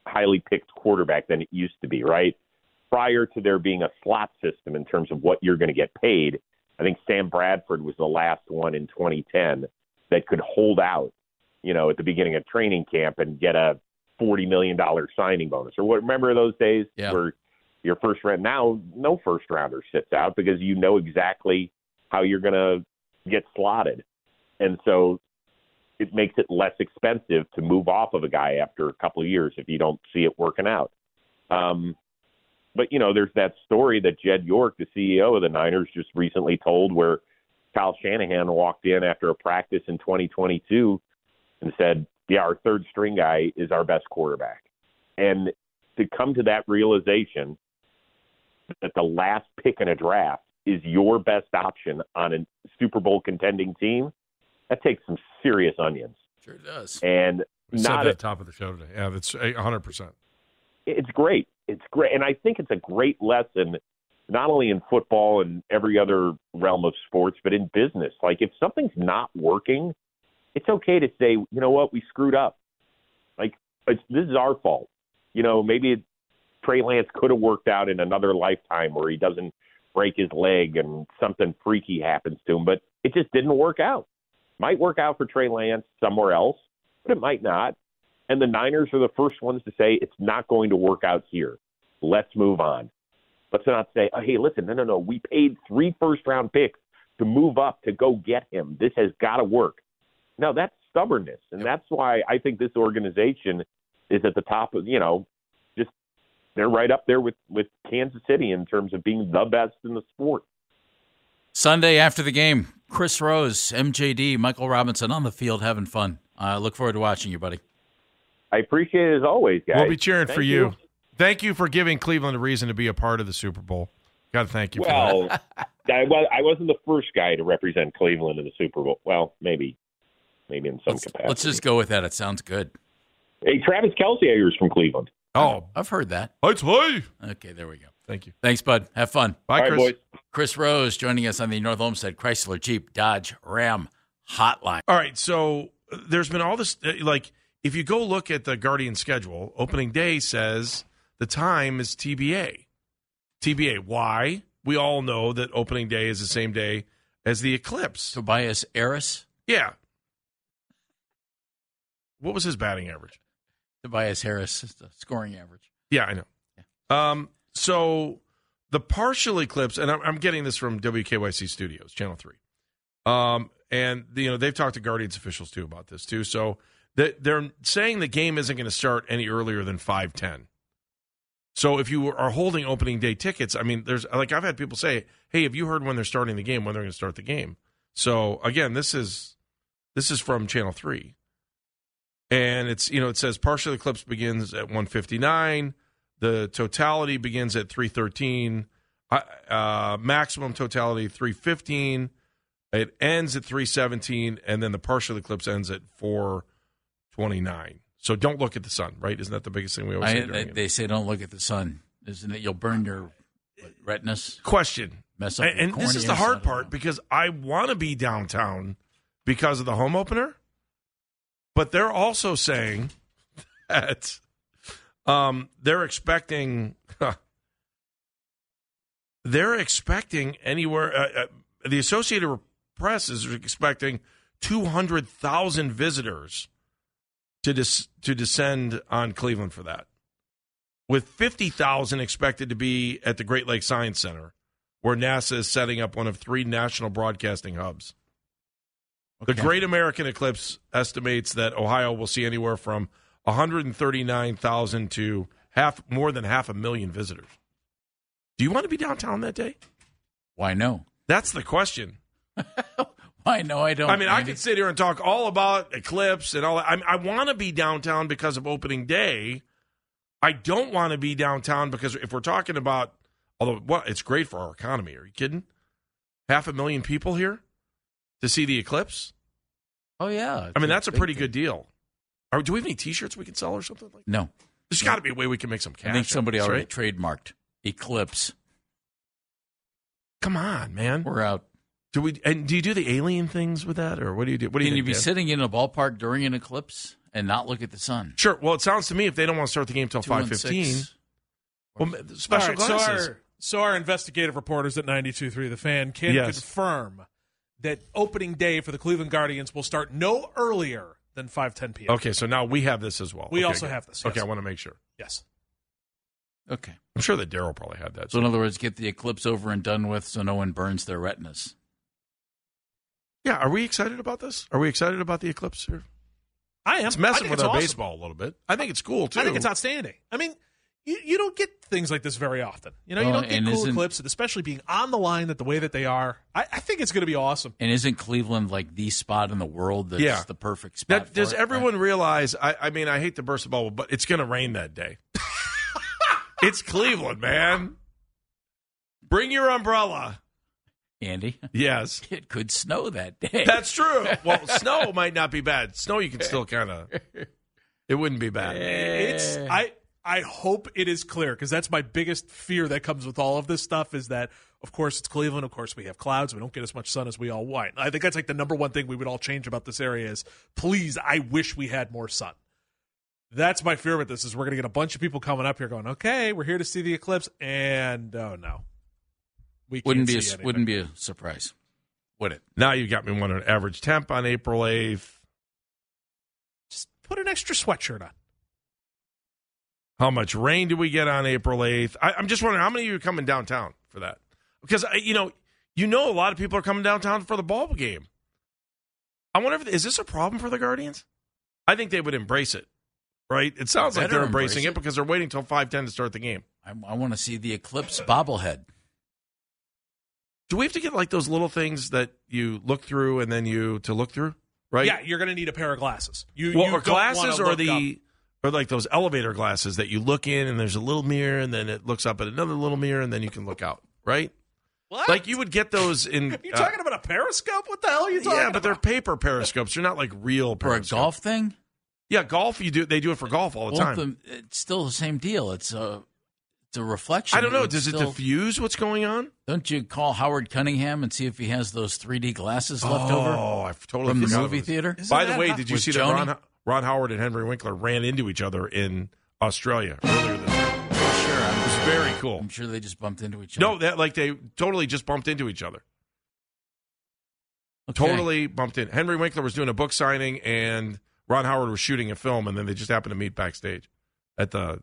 highly picked quarterback than it used to be, right? Prior to there being a slot system in terms of what you're going to get paid, I think Sam Bradford was the last one in 2010 that could hold out, you know, at the beginning of training camp and get a forty million dollar signing bonus. Or what? Remember those days Yeah. where your first round now no first rounder sits out because you know exactly how you're going to get slotted, and so it makes it less expensive to move off of a guy after a couple of years if you don't see it working out. Um, but you know, there's that story that Jed York, the CEO of the Niners, just recently told, where Kyle Shanahan walked in after a practice in 2022 and said, "Yeah, our third string guy is our best quarterback," and to come to that realization that the last pick in a draft is your best option on a Super Bowl contending team, that takes some serious onions. Sure does. And We said not that at the top of the show today. Yeah, that's a 100%. It's great. It's great, and I think it's a great lesson, not only in football and every other realm of sports, but in business. Like if something's not working, it's okay to say, you know what, we screwed up. Like it's, this is our fault. You know, maybe it, Trey Lance could have worked out in another lifetime where he doesn't break his leg and something freaky happens to him, but it just didn't work out. Might work out for Trey Lance somewhere else, but it might not. And the Niners are the first ones to say it's not going to work out here. Let's move on. Let's not say, oh, hey, listen, no, no, no. We paid three first round picks to move up to go get him. This has got to work. No, that's stubbornness. And that's why I think this organization is at the top of, you know, just they're right up there with, with Kansas City in terms of being the best in the sport. Sunday after the game, Chris Rose, MJD, Michael Robinson on the field having fun. I look forward to watching you, buddy. I appreciate it as always, guys. We'll be cheering Thank for you. Thank you for giving Cleveland a reason to be a part of the Super Bowl. Got to thank you for Well, that. I, was, I wasn't the first guy to represent Cleveland in the Super Bowl. Well, maybe, maybe in some Let's, capacity. let's just go with that. It sounds good. Hey, Travis Kelce, I hear is from Cleveland. Oh, I've heard that. it's hey. Okay, there we go. Thank you. Thanks, bud. Have fun. Bye, All right, Chris. boys. Chris Rose joining us on the North Olmsted Chrysler Jeep Dodge Ram Hotline. All right, so uh, there's been all this uh, like if you go look at the Guardian schedule, opening day says the time is TBA. TBA. Why? We all know that opening day is the same day as the eclipse. Tobias Harris. Yeah. What was his batting average? Tobias Harris, is the scoring average. Yeah, I know. Um, so the partial eclipse, and I'm, I'm getting this from WKYC Studios, Channel Three, um, and you know they've talked to Guardians officials too about this too. So they're saying the game isn't going to start any earlier than five ten. So if you are holding opening day tickets, I mean, there's like I've had people say, "Hey, have you heard when they're starting the game? When they're going to start the game?" So again, this is this is from Channel Three, and it's you know it says partial eclipse begins at one fifty nine. The totality begins at 313. Uh, maximum totality 315. It ends at 317, and then the partial eclipse ends at 429. So don't look at the sun, right? Isn't that the biggest thing we always I, say? they, they say don't look at the sun. Isn't it? You'll burn your what, retinas. Question. Mess up And, and this is the hard part because I want to be downtown because of the home opener, but they're also saying that um, they're expecting they're expecting anywhere. Uh, uh, the Associated Press is expecting two hundred thousand visitors to dis- to descend on Cleveland for that, with fifty thousand expected to be at the Great Lakes Science Center, where NASA is setting up one of three national broadcasting hubs. The Great American Eclipse estimates that Ohio will see anywhere from 139,000 to half more than half a million visitors. Do you want to be downtown that day? Why no? That's the question. Why know I don't. I mean, I could sit here and talk all about eclipse and all that. I, I want to be downtown because of opening day. I don't want to be downtown because if we're talking about, although what it's great for our economy. Are you kidding? Half a million people here to see the eclipse. Oh yeah. I mean, that's a pretty thing. good deal. Are, do we have any T-shirts we can sell or something like? that? No, There's got to be a way we can make some cash. I think somebody already right? trademarked Eclipse. Come on, man. We're out. Do we? And do you do the alien things with that, or what do you do? What do you Can you think, be Dan? sitting in a ballpark during an eclipse and not look at the sun? Sure. Well, it sounds to me if they don't want to start the game till Two five and fifteen, six. well, ma- special All right, so glasses. our so our investigative reporters at 92.3 The Fan can Yes. confirm that opening day for the Cleveland Guardians will start no earlier than 5:10 p.m. Okay, so now we have this as well. We Okay, also good. have this, Okay. I want to make sure. Yes. Okay. I'm sure that Daryl probably had that. So in other words, get the eclipse over and done with, so no one burns their retinas. Yeah, are we excited about this? Are we excited about the eclipse here? I am. It's I messing with it's our awesome. baseball a little bit. I think it's cool too. I think it's outstanding. I mean, you, you don't get things like this very often. You know, you Well, don't get and cool isn't- eclipses, especially being on the line that the way that they are. I, I think it's going to be awesome. And isn't Cleveland like the spot in the world that's Yeah. the perfect Now, spot? for does it? everyone realize? I, I mean, I hate to burst the bubble, but it's going to rain that day. it's Cleveland, man. Bring your umbrella. Andy? Yes, It could snow that day. that's true. Well, snow might not be bad. Snow, you can still kind of. It wouldn't be bad. It's eh. I I hope it is clear because that's my biggest fear that comes with all of this stuff is that of course it's Cleveland, of course we have clouds, we don't get as much sun as we all want. I think that's like the number one thing we would all change about this area is please, I wish we had more sun. That's my fear with this is we're gonna get a bunch of people coming up here going, okay, we're here to see the eclipse, and oh no, we can't wouldn't be a, see anything. wouldn't be a surprise, would it? Now you got me wondering. Average temp on April eighth. Just put an extra sweatshirt on. How much rain do we get on April 8th? I, I'm just wondering how many of you are coming downtown for that? Because, uh, you know, you know a lot of people are coming downtown for the ball game. I wonder if, is this a problem for the Guardians? I think they would embrace it, right? It sounds like they're embracing embrace it it. because they're waiting until 510 to start the game. I, I want to see the eclipse bobblehead. Do we have to get like those little things that you look through and then you to look through, right? Yeah, you're gonna need a pair of glasses. You, Well, you or glasses or the up. or like those elevator glasses that you look in and there's a little mirror and then it looks up at another little mirror and then you can look out, right? What? Like you would get those in. Are you uh, talking about a periscope? What the hell are you talking about? yeah, but they're paper periscopes. They're not like real For a golf thing? Yeah, golf. You do. They do it for golf all the Well, time. the- it's still the same deal. It's a, it's a reflection. I don't know. It's Does it still- diffuse what's going on? Don't you call Howard Cunningham and see if he has those 3D glasses left over oh, over I totally from the forgot movie about this. theater? By the way, how- did you With see Joni? that Ron? Ron Howard and Henry Winkler ran into each other in Australia earlier this year. Sure, I'm, It was very cool. I'm sure they just bumped into each other. No, that like they totally just bumped into each other. Okay. Totally bumped in. Henry Winkler was doing a book signing, and Ron Howard was shooting a film, and then they just happened to meet backstage at the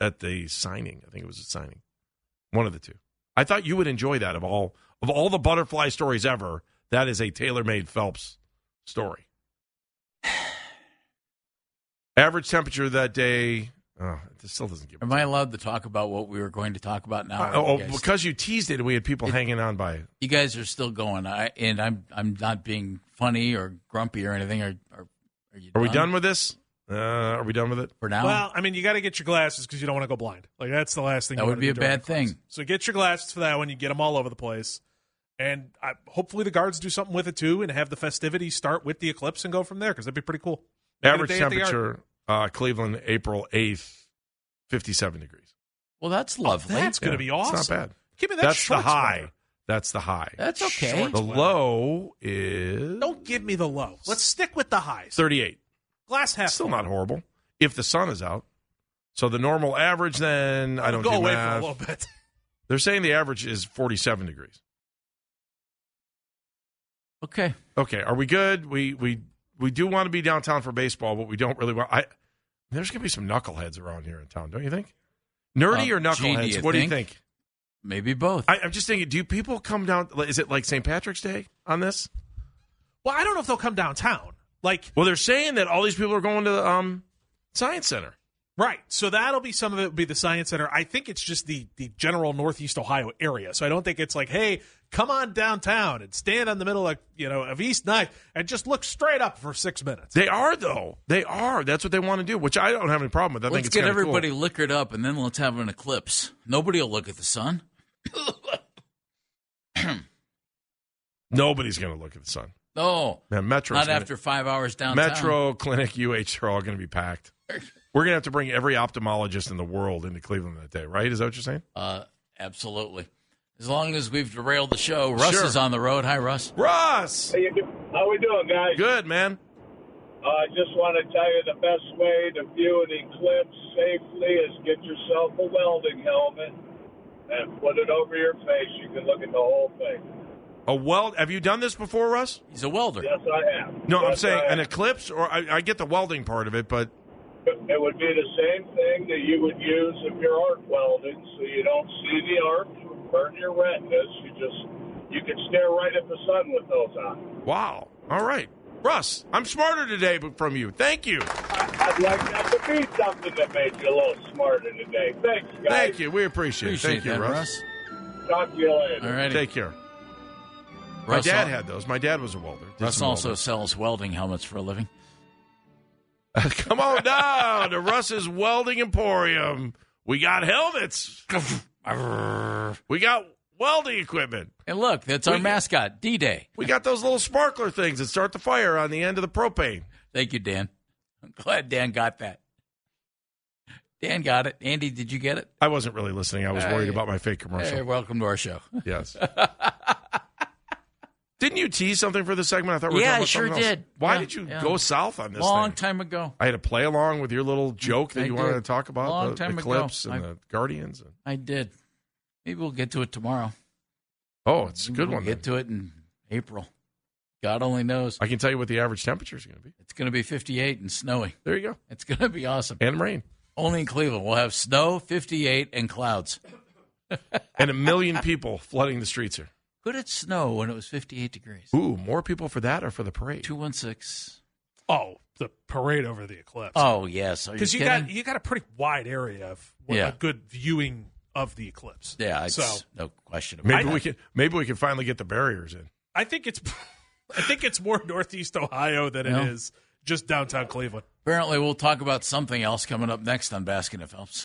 at the signing. I think it was a signing, one of the two. I thought you would enjoy that of all of all the butterfly stories ever. That is a tailor made Phelps story. Average temperature that day. Oh, it still doesn't give. Am I allowed to talk about what we were going to talk about now? Uh, oh, You because you teased it, and we had people hanging on by it. you guys are still going. I and I'm I'm not being funny or grumpy or anything. Are are? Are we done with this? Uh, are we done with it? for now? Well, I mean, you got to get your glasses because you don't want to go blind. Like that's the last thing. That you would wanna be do a bad the class. thing. So get your glasses for that one. You get them all over the place, and I, hopefully the guards do something with it too, and have the festivities start with the eclipse and go from there because that'd be pretty cool. Get Average day at the yard. temperature, uh, Cleveland, April 8th, 57 degrees. well, that's lovely. That's going to Yeah, be awesome. It's not bad. Give me that. That's the high. weather. That's the high. That's okay. Short The weather. low is Don't give me the low. Let's stick with the highs. 38. Glass half. Still full. not horrible if the sun is out. So the normal average, then I don't go do away math. for a little bit. They're saying the average is 47 degrees. Okay. Okay, are we good? We we we do want to be downtown for baseball, but we don't really want. I there's gonna be some knuckleheads around here in town, don't you think? Nerdy Uh, or gee, do knuckleheads? you what do you think? think? Maybe both. I, I'm just thinking. Do people come down? Is it like St. Patrick's Day on this? Well, I don't know if they'll come downtown. Like Well, they're saying that all these people are going to the um, science center. Right. So that'll be some of it will be the science center. I think it's just the the general northeast Ohio area. So I don't think it's like, hey, come on downtown and stand on the middle of you know of East Ninth and just look straight up for six minutes. They are though. They are. That's what they want to do, which I don't have any problem with. I think let's it's get kinda cool. everybody liquored up, and then let's have an eclipse. Nobody will look at the sun. Nobody's going to look at the sun. No, Man, Metro. not after five hours downtown. Metro, Clinic, UH are all going to be packed. We're going to have to bring every ophthalmologist in the world into Cleveland that day, right? Is that what you're saying? Uh, absolutely. As long as we've derailed the show, Russ Sure. is on the road. Hi, Russ. Russ, How, you do- how we doing, guys? good man. Uh, I just want to tell you the best way to view an eclipse safely is get yourself a welding helmet and put it over your face. You can look at the whole thing. A weld. Have you done this before, Russ? He's a welder. Yes, I have. No, I'm saying uh, an eclipse, or I, I get the welding part of it, but It would be the same thing that you would use if you're arc welding, so you don't see the arc burn your retinas. You just you can stare right at the sun with those on. wow. All right, Russ, I'm smarter today from you. Thank you. I'd like that to be something that made you a little smarter today. Thanks, guys. Thank you. We appreciate, Appreciate it. Thank you, Russ. Russ. Talk to you later. All righty. Take care. My Russ dad al- had those. My dad was a welder. Did Russ some also welding. sells welding helmets for a living. Come on down to Russ's Welding Emporium. We got helmets. we got welding equipment. And look, that's our We- mascot, D Day. We got those little sparkler things that start the fire on the end of the propane. Thank you, Dan. I'm glad Dan got that. Dan got it. Andy, did you get it? I wasn't really listening. I was worried about my fake commercial. Hey, welcome to our show. Yes. Didn't you tease something for this segment? I thought we were Yeah, I sure did. Why Yeah, did you yeah. go south on this Long thing? time ago. I had to play along with your little joke that I you wanted to talk about Long the, time the ago. Eclipse and I- the Guardians. I did. Maybe we'll get to it tomorrow. Oh, it's a good we'll one. Get then. to it in April. God only knows. I can tell you what the average temperature is going to be. It's going to be 58 and snowy. There you go. It's going to be awesome. And rain. Only in Cleveland. We'll have snow, 58, and clouds. And a million people flooding the streets here. Could it snow when it was 58 degrees? Ooh, more people for that or for the parade? 216. Oh, the parade over the eclipse. Oh, yes. Are you because you, got you got a pretty wide area of what, Yeah. a good viewing of the eclipse. yeah, it's so no question about Maybe it. we can maybe we can finally get the barriers in. I think it's I think it's more northeast Ohio than it is Yeah. just downtown Cleveland. Apparently, we'll talk about something else coming up next on Baskin and Phelps.